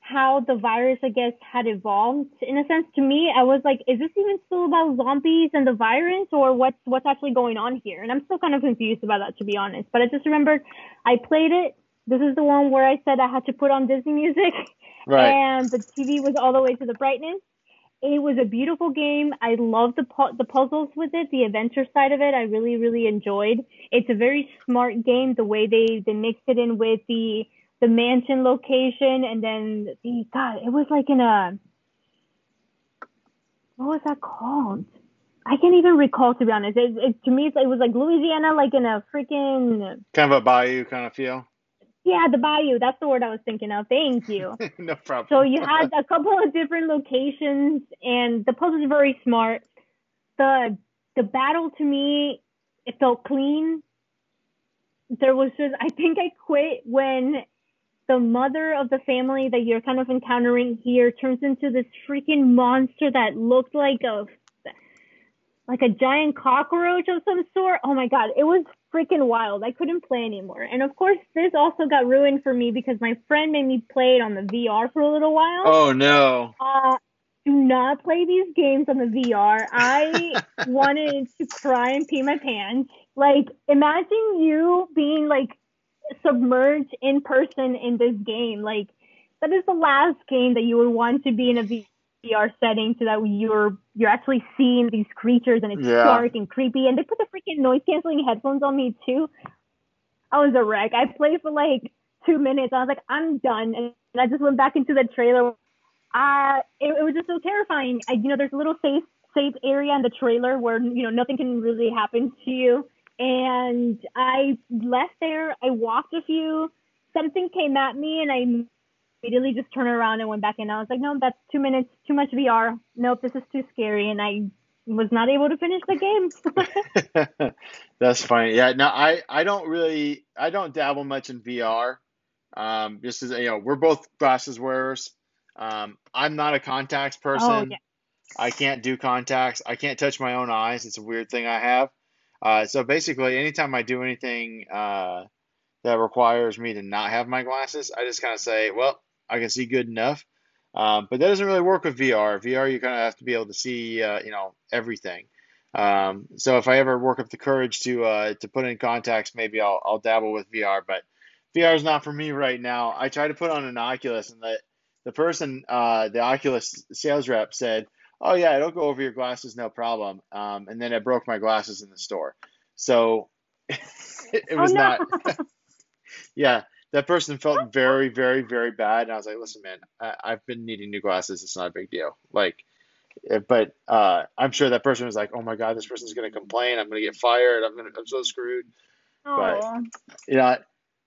how the virus, I guess, had evolved. In a sense, to me, I was like, is this even still about zombies and the virus, or what's what's actually going on here? And I'm still kind of confused about that, to be honest. But I just remembered I played it this is the one where I said I had to put on Disney music, Right. and the TV was all the way to the brightness. It was a beautiful game. I love the pu- the puzzles with it, the adventure side of it. I really really enjoyed. It's a very smart game. The way they they mixed it in with the the mansion location, and then the God, it was like in a what was that called? I can't even recall to be honest. It, it to me, it was like Louisiana, like in a freaking Kind of a bayou kind of feel. Yeah, the bayou. That's the word I was thinking of. Thank you. no problem. So you had a couple of different locations, and the puzzles very smart. the The battle to me, it felt clean. There was just, I think I quit when the mother of the family that you're kind of encountering here turns into this freaking monster that looked like a like a giant cockroach of some sort. Oh my god, it was freaking wild. I couldn't play anymore. And of course, this also got ruined for me because my friend made me play it on the VR for a little while. oh no. Uh, do not play these games on the VR. I wanted to cry and pee my pants. Like, imagine you being like submerged in person in this game. Like, that is the last game that you would want to be in a VR setting so that you're you're actually seeing these creatures and it's Yeah. dark and creepy. And they put the freaking noise canceling headphones on me too. I was a wreck. I played for like two minutes. I was like, I'm done, and I just went back into the trailer uh, it, it was just so terrifying. I, you know, there's a little safe safe area in the trailer where you know nothing can really happen to you. And I left there. I walked a few. Something came at me, and I immediately just turned around and went back in. I was like, no, that's two minutes, too much VR. Nope, this is too scary, and I was not able to finish the game. That's funny. Yeah, no, I I don't really I don't dabble much in VR. Um, just as you know, we're both glasses wearers. Um, I'm not a contacts person. oh yeah. I can't do contacts. I can't touch my own eyes. It's a weird thing I have. Uh, so basically, anytime I do anything uh, that requires me to not have my glasses, I just kind of say, well, I can see good enough. Um, but that doesn't really work with VR. VR, you kind of have to be able to see, uh, you know, everything. Um, so if I ever work up the courage to uh, to put in contacts, maybe I'll I'll dabble with VR. But VR is not for me right now. I tried to put on an Oculus, and the the person, uh, the Oculus sales rep said, "Oh yeah, it'll go over your glasses, no problem." Um, and then I broke my glasses in the store, so it, Oh was no. not. Yeah, that person felt very, very, very bad, and I was like, "Listen, man, I, I've been needing new glasses. It's not a big deal." Like, eh, but uh, I'm sure that person was like, "Oh my God, this person's gonna complain. I'm gonna get fired. I'm gonna, I'm so screwed." But oh you know,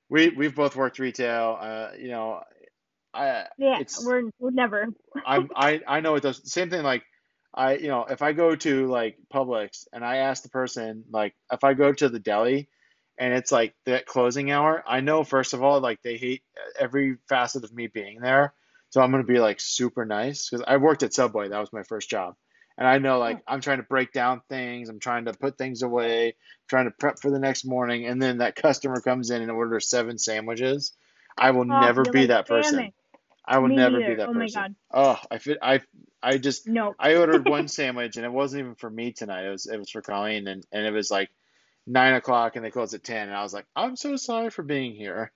we we've both worked retail. Uh, you know, I yeah. it's We're, we're never. I'm I I know it does same thing like I you know if I go to like Publix and I ask the person like if I go to the deli and it's like that closing hour I know first of all like they hate every facet of me being there so I'm gonna be like super nice because I worked at Subway that was my first job and I know like I'm trying to break down things I'm trying to put things away trying to prep for the next morning and then that customer comes in and orders seven sandwiches I will Oh, never be like, that person it." I will Me never be that Oh my person. God. Oh, I fit. I I just No. I ordered one sandwich and it wasn't even for me tonight. It was it was for Colleen and and it was like nine o'clock and they closed at ten and I was like, I'm so sorry for being here.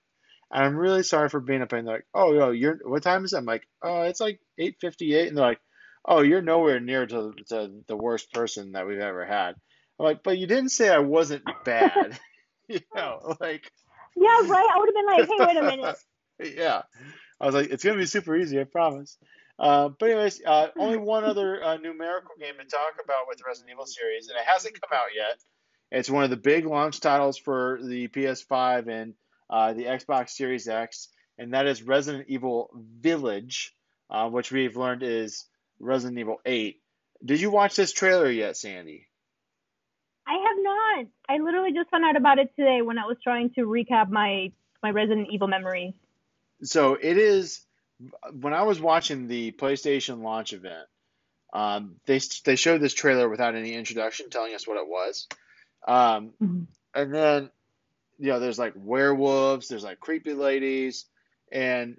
And I'm really sorry for being up and they're like, oh yo, you're what time is it? I'm like, oh, it's like eight fifty eight and they're like, oh, you're nowhere near to to the worst person that we've ever had. I'm like, but you didn't say I wasn't bad. you know, like Yeah, right. I would have been like, hey, wait a minute. yeah. I was like, it's going to be super easy, I promise. Uh, but anyways, uh, only one other uh, numerical game to talk about with the Resident Evil series, and it hasn't come out yet. It's one of the big launch titles for the PS5 and uh, the Xbox Series X, and that is Resident Evil Village, uh, which we've learned is Resident Evil 8. Did you watch this trailer yet, Sandy? I have not. I literally just found out about it today when I was trying to recap my my Resident Evil memories. so it is when I was watching the PlayStation launch event, um, they they showed this trailer without any introduction, telling us what it was, um, Mhm. and then you know there's like werewolves, there's like creepy ladies, and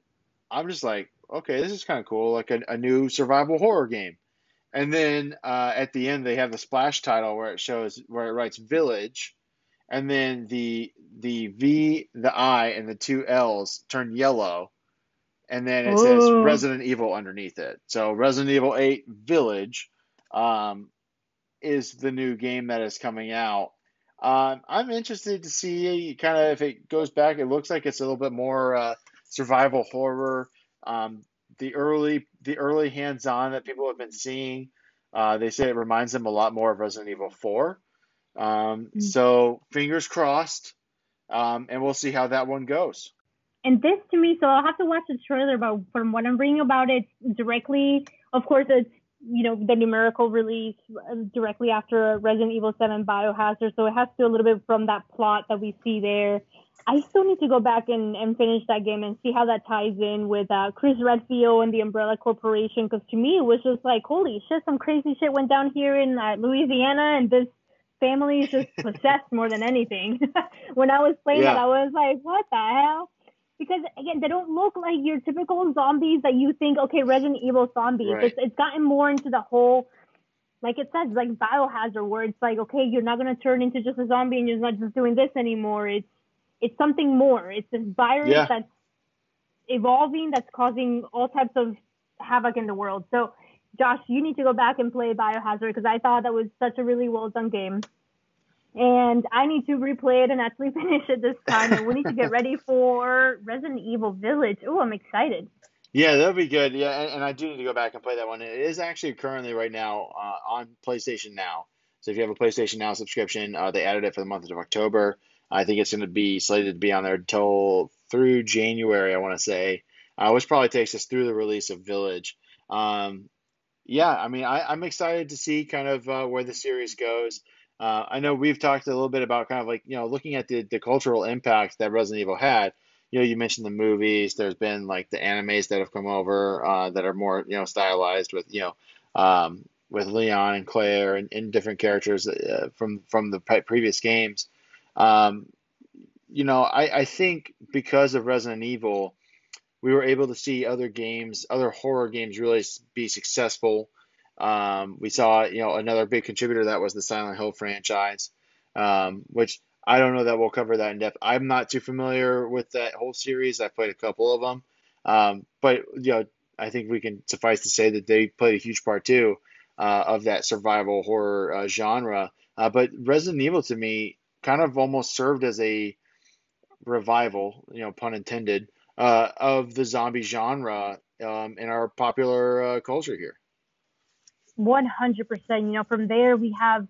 I'm just like, okay, this is kind of cool, like a, a new survival horror game. And then uh, at the end, they have the splash title where it shows where it writes village, and then the the V, the I, and the two L's turn yellow, and then it says Resident Evil underneath it. So Resident Evil 8 Village um, is the new game that is coming out. Um, I'm interested to see kind of if it goes back. It looks like it's a little bit more uh, survival horror. Um, the early the early hands-on that people have been seeing, uh, they say it reminds them a lot more of Resident Evil 4. Um, Mm. so fingers crossed, um, and we'll see how that one goes. And this to me, so I'll have to watch the trailer, but from what I'm reading about it directly, of course, it's you know the numerical release uh, directly after Resident Evil 7 Biohazard, so it has to a little bit from that plot that we see there. I still need to go back and, and finish that game and see how that ties in with uh, Chris Redfield and the Umbrella Corporation, because to me it was just like, holy shit, some crazy shit went down here in uh, Louisiana, and this family is just possessed more than anything. when I was playing Yeah. that, I was like, what the hell? Because again they don't look like your typical zombies that you think okay resident evil zombies. Right. it's, it's gotten more into the whole like it says like biohazard where it's like okay you're not going to turn into just a zombie and you're not just doing this anymore. It's it's something more. It's this virus Yeah. that's evolving that's causing all types of havoc in the world. So josh you need to go back and play biohazard because i thought that was such a really well done game and I need to replay it and actually finish it this time. And we need to get ready for Resident Evil Village. Oh, I'm excited. Yeah, that'll be good. Yeah, and, and I do need to go back and play that one. It is actually currently right now uh, on PlayStation Now. So if you have a PlayStation Now subscription, uh, they added it for the month of October. I think it's going to be slated to be on there until through January, I want to say, uh, which probably takes us through the release of Village. Um, yeah, I mean, I, I'm excited to see kind of uh, where the series goes. Uh, I know we've talked a little bit about kind of like, you know, looking at the, the cultural impact that Resident Evil had you know, you mentioned the movies. There's been like the animes that have come over uh, that are more, you know, stylized with, you know, um, with Leon and Claire and, and different characters uh, from from the previous games. Um, you know, I, I think because of Resident Evil, we were able to see other games, other horror games, really be successful. Um, we saw, you know, another big contributor that was the Silent Hill franchise, um, which I don't know that we'll cover that in depth. I'm not too familiar with that whole series. I played a couple of them, um, but you know, I think we can suffice to say that they played a huge part too uh, of that survival horror uh, genre. Uh, but Resident Evil to me kind of almost served as a revival, you know, pun intended, uh, of the zombie genre um, in our popular uh, culture here. 100%. You know, from there we have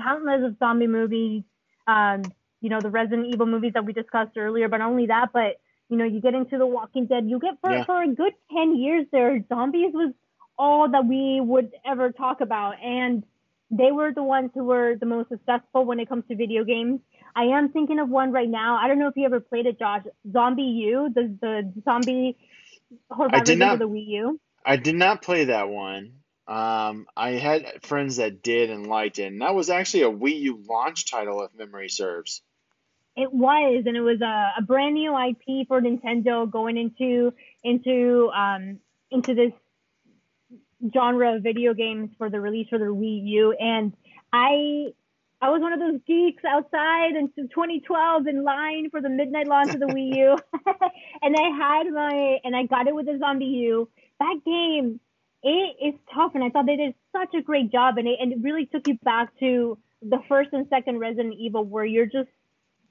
countless of zombie movies. Um, you know, the Resident Evil movies that we discussed earlier, but not only that, but you know, you get into The Walking Dead. You get for Yeah. for a good 10 years there, zombies was all that we would ever talk about, and they were the ones who were the most successful when it comes to video games. I am thinking of one right now. I don't know if you ever played it, Josh. ZombiU, the the zombie horror I did not- of the Wii U. I did not play that one. Um, I had friends that did and liked it, and that was actually a Wii U launch title, if memory serves. It was, and it was a, a brand new IP for Nintendo going into into um into this genre of video games for the release for the Wii U. And I I was one of those geeks outside in 2012 in line for the midnight launch of the Wii U, and I had my and I got it with the ZombiU. That game, it is tough, and I thought they did such a great job, and it and it really took you back to the first and second Resident Evil, where you're just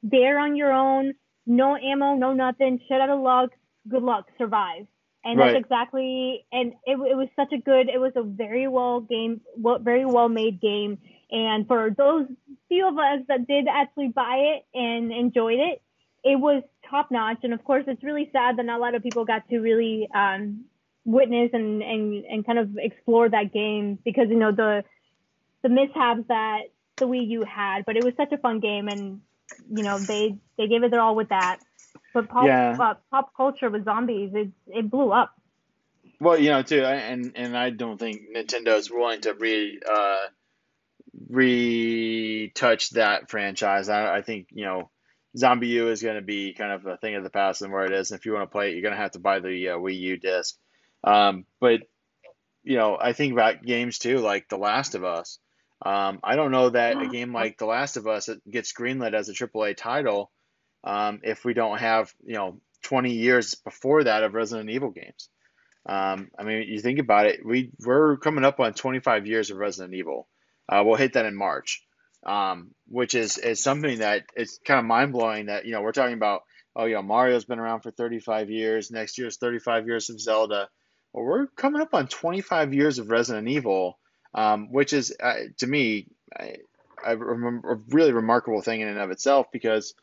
there on your own, no ammo, no nothing, shit out of luck, good luck, survive. And Right. that's exactly, and it, it was such a good, it was a very well game, well, very well made game. And for those few of us that did actually buy it and enjoyed it, it was top notch. And of course, it's really sad that not a lot of people got to really um, witness and, and, and kind of explore that game because, you know, the, the mishaps that the Wii U had, but it was such a fun game and you know they they gave it their all with that. But pop Yeah. uh, pop culture with zombies, it it blew up. Well, you know, too, I- and and I don't think Nintendo's willing to re uh, retouch that franchise. I, I think you know, ZombiU is going to be kind of a thing of the past and where it is. And if you want to play it, you're going to have to buy the uh, Wii U disc. Um, but you know, I think about games too, like The Last of Us. Um, I don't know that a game like The Last of Us gets greenlit as a AAA title um, if we don't have you know 20 years before that of Resident Evil games. Um, I mean, you think about it, we we're coming up on 25 years of Resident Evil. Uh, we'll hit that in March, um, which is is something that it's kind of mind blowing that you know we're talking about. Oh, you know, Mario's been around for 35 years. Next year's 35 years of Zelda. Well, we're coming up on 25 years of Resident Evil, um, which is uh, to me, I, I remember a really remarkable thing in and of itself because,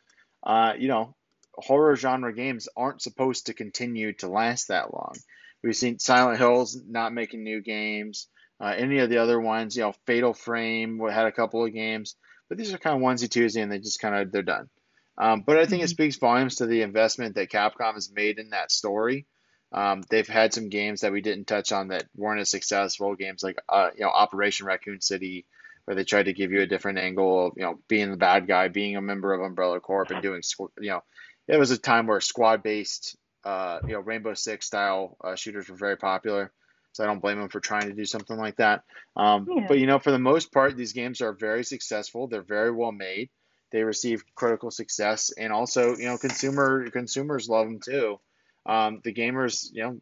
uh, you know, horror genre games aren't supposed to continue to last that long. We've seen Silent Hills not making new games. Uh, any of the other ones, you know, Fatal Frame had a couple of games, but these are kind of onesie twosie, and they just kind of they're done. Um, but I think it mm-hmm. speaks volumes to the investment that Capcom has made in that story. Um, they've had some games that we didn't touch on that weren't as successful. Games like uh, you know Operation Raccoon City, where they tried to give you a different angle of you know being the bad guy, being a member of Umbrella Corp, and doing you know it was a time where squad based uh, you know Rainbow Six style uh, shooters were very popular. So I don't blame them for trying to do something like that. Um, yeah. But you know, for the most part, these games are very successful. They're very well made. They receive critical success, and also you know consumer consumers love them too. Um, the gamers, you know,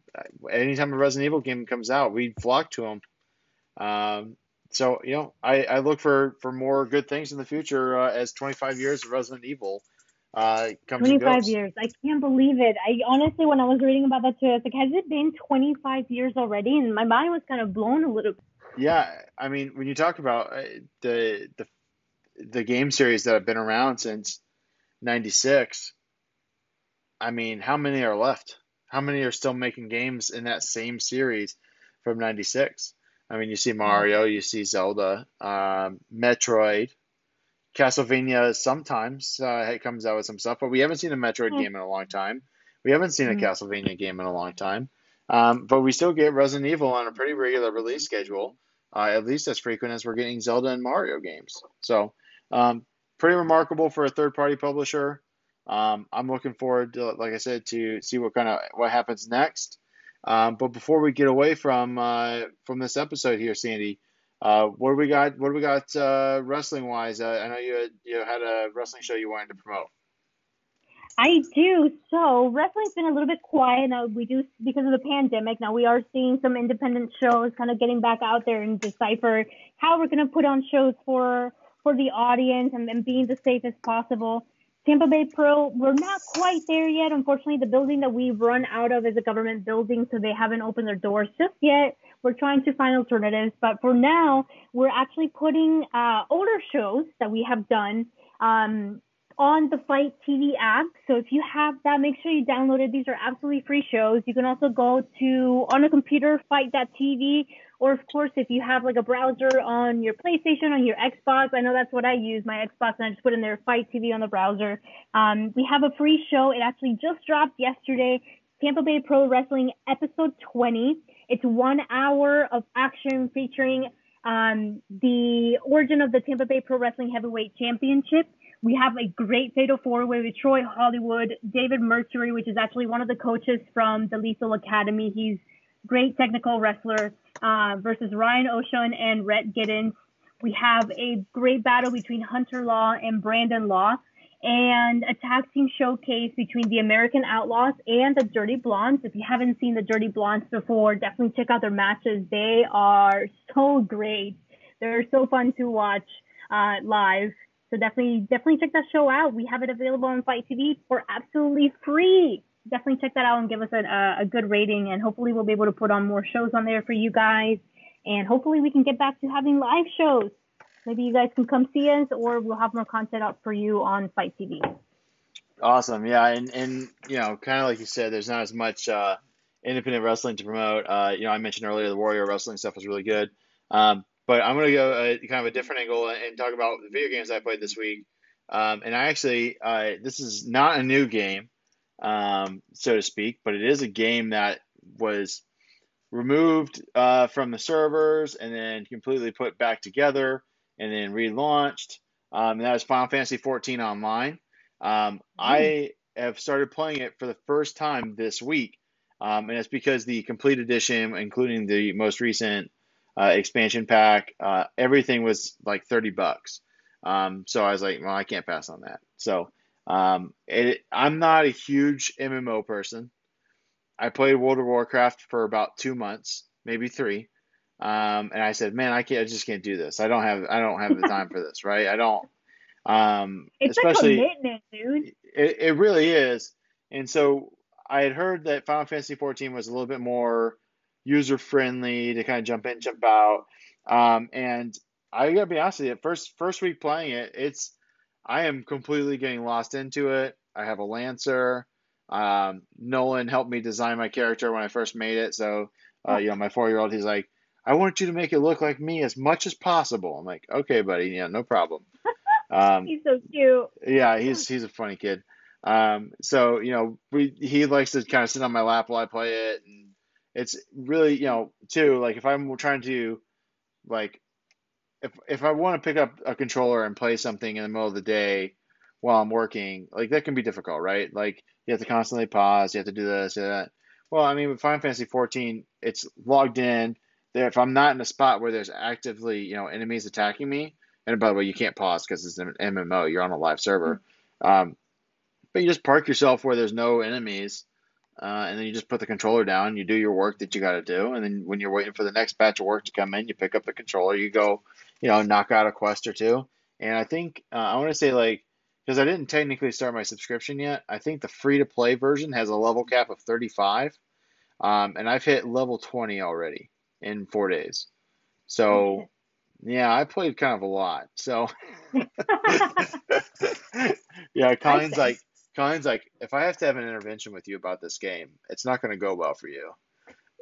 anytime a Resident Evil game comes out, we flock to them. Um, so you know, I, I look for for more good things in the future uh, as 25 years of Resident Evil uh, 25 years. I can't believe it. I honestly, when I was reading about that too, I was like, has it been 25 years already? And my mind was kind of blown a little. Bit. Yeah, I mean, when you talk about uh, the the the game series that have been around since '96, I mean, how many are left? How many are still making games in that same series from '96? I mean, you see Mario, you see Zelda, um, Metroid, Castlevania sometimes uh, it comes out with some stuff, but we haven't seen a Metroid mm-hmm. game in a long time. We haven't seen a mm-hmm. Castlevania game in a long time. Um, but we still get Resident Evil on a pretty regular release schedule, uh, at least as frequent as we're getting Zelda and Mario games. So, um, pretty remarkable for a third-party publisher. Um, I'm looking forward, to, like I said, to see what kind of what happens next. Um, but before we get away from uh, from this episode here, Sandy, uh, what do we got? What do we got uh, wrestling wise? Uh, I know you had, you had a wrestling show you wanted to promote. I do. So wrestling's been a little bit quiet now. We do because of the pandemic. Now we are seeing some independent shows kind of getting back out there and decipher how we're going to put on shows for for the audience and, and being the safest possible. Tampa Bay Pro, we're not quite there yet. Unfortunately, the building that we run out of is a government building, so they haven't opened their doors just yet. We're trying to find alternatives, but for now, we're actually putting uh, older shows that we have done um, on the FITE TV app. So if you have that, make sure you download it. These are absolutely free shows. You can also go to on a computer, FITE.tv or of course, if you have like a browser on your PlayStation, on your Xbox, I know that's what I use, my Xbox, and I just put in there FITE TV on the browser. Um, we have a free show. It actually just dropped yesterday. Tampa Bay Pro Wrestling episode 20. It's one hour of action featuring um, the origin of the Tampa Bay Pro Wrestling Heavyweight Championship. We have a great fatal four way with Troy Hollywood, David Mercury, which is actually one of the coaches from the Lethal Academy. He's great technical wrestler uh, versus Ryan Ocean and Rhett Giddens. We have a great battle between Hunter Law and Brandon Law, and a tag team showcase between the American Outlaws and the Dirty Blondes. If you haven't seen the Dirty Blondes before, definitely check out their matches. They are so great. They're so fun to watch uh, live. So definitely, definitely check that show out. We have it available on FITE TV for absolutely free definitely check that out and give us a, a good rating. And hopefully, we'll be able to put on more shows on there for you guys. And hopefully, we can get back to having live shows. Maybe you guys can come see us, or we'll have more content up for you on FITE TV. Awesome, yeah, and and you know, kind of like you said, there's not as much uh, independent wrestling to promote. Uh, you know, I mentioned earlier the Warrior Wrestling stuff was really good, um, but I'm gonna go a, kind of a different angle and talk about the video games I played this week. Um, and I actually, uh, this is not a new game um, so to speak. But it is a game that was removed uh, from the servers and then completely put back together and then relaunched. Um, and that was Final Fantasy 14 Online. Um, I have started playing it for the first time this week. Um, and it's because the complete edition, including the most recent uh, expansion pack. Uh, everything was like 30 bucks. Um, so I was like, well, I can't pass on that. So um, it, I'm not a huge MMO person. I played World of Warcraft for about two months, maybe three. Um, and I said, man, I can't, I just can't do this. I don't have, I don't have the time for this, right? I don't, um, It's especially, a commitment, dude. it, it really is. And so I had heard that Final Fantasy 14 was a little bit more user friendly to kind of jump in, jump out. Um, and I gotta be honest with you, first first week playing it, it's I am completely getting lost into it. I have a Lancer. Um, Nolan helped me design my character when I first made it. So, uh, you know, my four year old, he's like, I want you to make it look like me as much as possible. I'm like, okay, buddy, yeah, no problem. Um, He's so cute. yeah, he's he's a funny kid. Um, so you know, we he likes to kind of sit on my lap while I play it, and it's really you know too like if I'm trying to like if if I want to pick up a controller and play something in the middle of the day while I'm working, like that can be difficult, right? Like you have to constantly pause, you have to do this, that. Well, I mean, with Final Fantasy 14, it's logged in. There, if I'm not in a spot where there's actively, you know, enemies attacking me, and by the way, you can't pause because it's an MMO. You're on a live server. Um, but you just park yourself where there's no enemies, uh, and then you just put the controller down. You do your work that you got to do, and then when you're waiting for the next batch of work to come in, you pick up the controller. You go, you know, knock out a quest or two. And I think uh, I want to say like because I didn't technically start my subscription yet. I think the free to play version has a level cap of 35, um, and I've hit level 20 already in four days. So yeah, I played kind of a lot. So yeah, Colleen's like Colleen's like if I have to have an intervention with you about this game, it's not going to go well for you.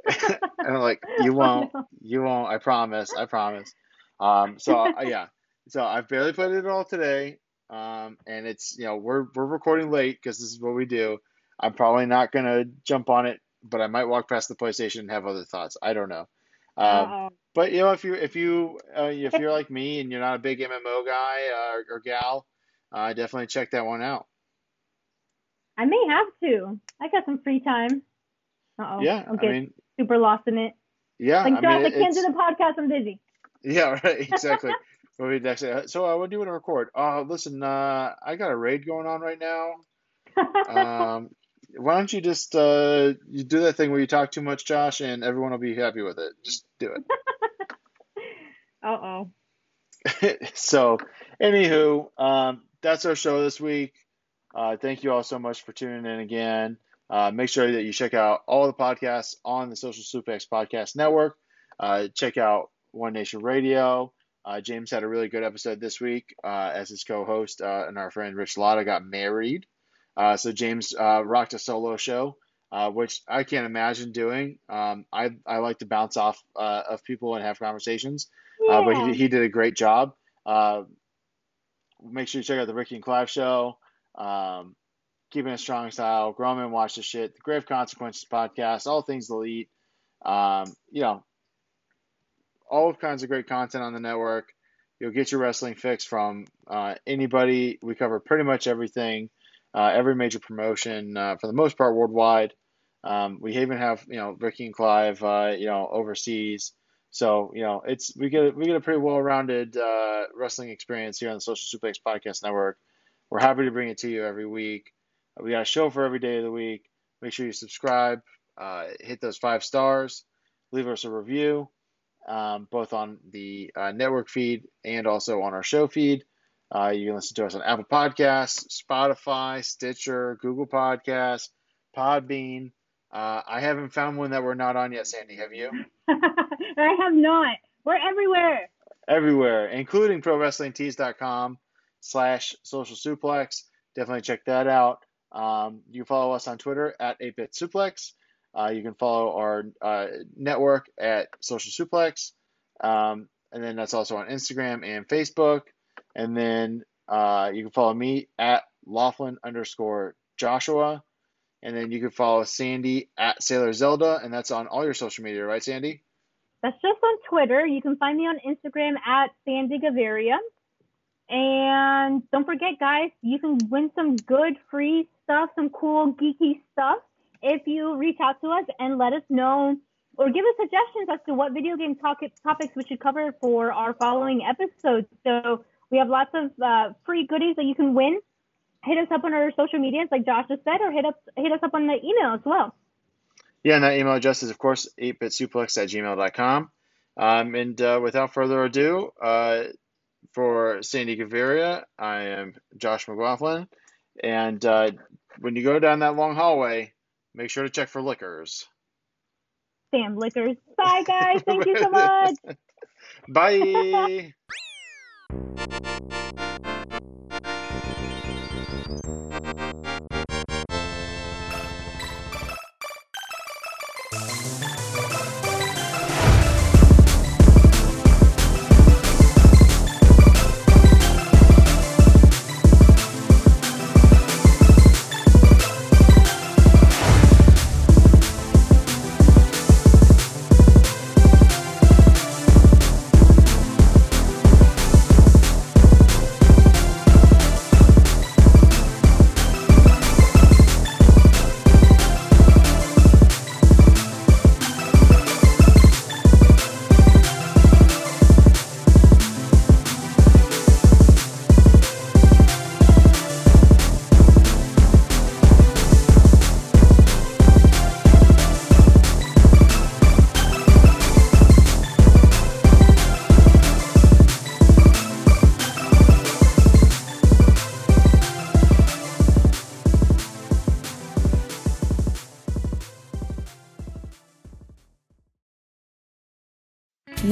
and I'm like, you won't, you won't. I promise, I promise. Um, so uh, yeah, so I've barely played it at all today. Um, and it's you know we're we're recording late because this is what we do. I'm probably not gonna jump on it, but I might walk past the PlayStation and have other thoughts. I don't know. Um, Uh-oh. but you know if you if you uh, if you're like me and you're not a big MMO guy uh, or, or gal, uh, definitely check that one out. I may have to. I got some free time. Uh oh. yeah, I'll I mean, super lost in it. yeah, Like, I mean, I can't do the podcast. I'm busy. Yeah, right. Exactly. what we next? say? So, uh, what do you want to record? Uh, listen, uh, I got a raid going on right now. Um, why don't you just uh, you do that thing where you talk too much, Josh, and everyone will be happy with it. Just do it. uh oh. so, anywho, um, that's our show this week. Uh, thank you all so much for tuning in again. Uh, make sure that you check out all the podcasts on the Social Suplex Podcast Network. Uh, check out One Nation Radio. Uh, James had a really good episode this week uh, as his co-host, uh, and our friend Rich Latta got married. Uh, so James uh, rocked a solo show, uh, which I can't imagine doing. Um, I I like to bounce off uh, of people and have conversations, uh, but he, he did a great job. Uh, make sure you check out the Ricky and Clive show. Um, Keeping a strong style, grown men watch the shit, the Grave Consequences podcast, all things elite. Um, you know, all kinds of great content on the network. You'll get your wrestling fix from uh, anybody. We cover pretty much everything, uh, every major promotion uh, for the most part worldwide. Um, we even have you know Ricky and Clive, uh, you know overseas. So you know it's we get we get a pretty well rounded uh, wrestling experience here on the Social Suplex Podcast Network. We're happy to bring it to you every week. We got a show for every day of the week. Make sure you subscribe, hit those five stars, leave us a review, um, both on the uh, network feed and also on our show feed. Uh, you can listen to us on Apple Podcasts, Spotify, Stitcher, Google Podcasts, Podbean. Uh, I haven't found one that we're not on yet, Sandy. Have you? I have not. We're everywhere. Everywhere, including ProWrestlingTees.com slash Social Suplex. Definitely check that out. Um, you follow us on Twitter at 8-Bit Suplex. Uh, you can follow our uh, network at Social Suplex. Um, and then that's also on Instagram and Facebook. And then uh, you can follow me at Laughlin underscore Joshua. And then you can follow Sandy at Sailor Zelda. And that's on all your social media, right, Sandy? That's just on Twitter. You can find me on Instagram at Sandy Gaviria. And don't forget, guys, you can win some good free stuff, some cool geeky stuff if you reach out to us and let us know or give us suggestions as to what video game topics we should cover for our following episodes. So we have lots of uh, free goodies that you can win. Hit us up on our social medias, like Josh just said, or hit up hit us up on the email as well. Yeah, and that email address is, of course, 8bitsuplex at gmail.com. Um, and uh, without further ado, uh, for Sandy Gaviria, I am Josh McLaughlin. And uh, when you go down that long hallway, make sure to check for lickers. Sam Lickers. Bye, guys. Thank you so much. Bye.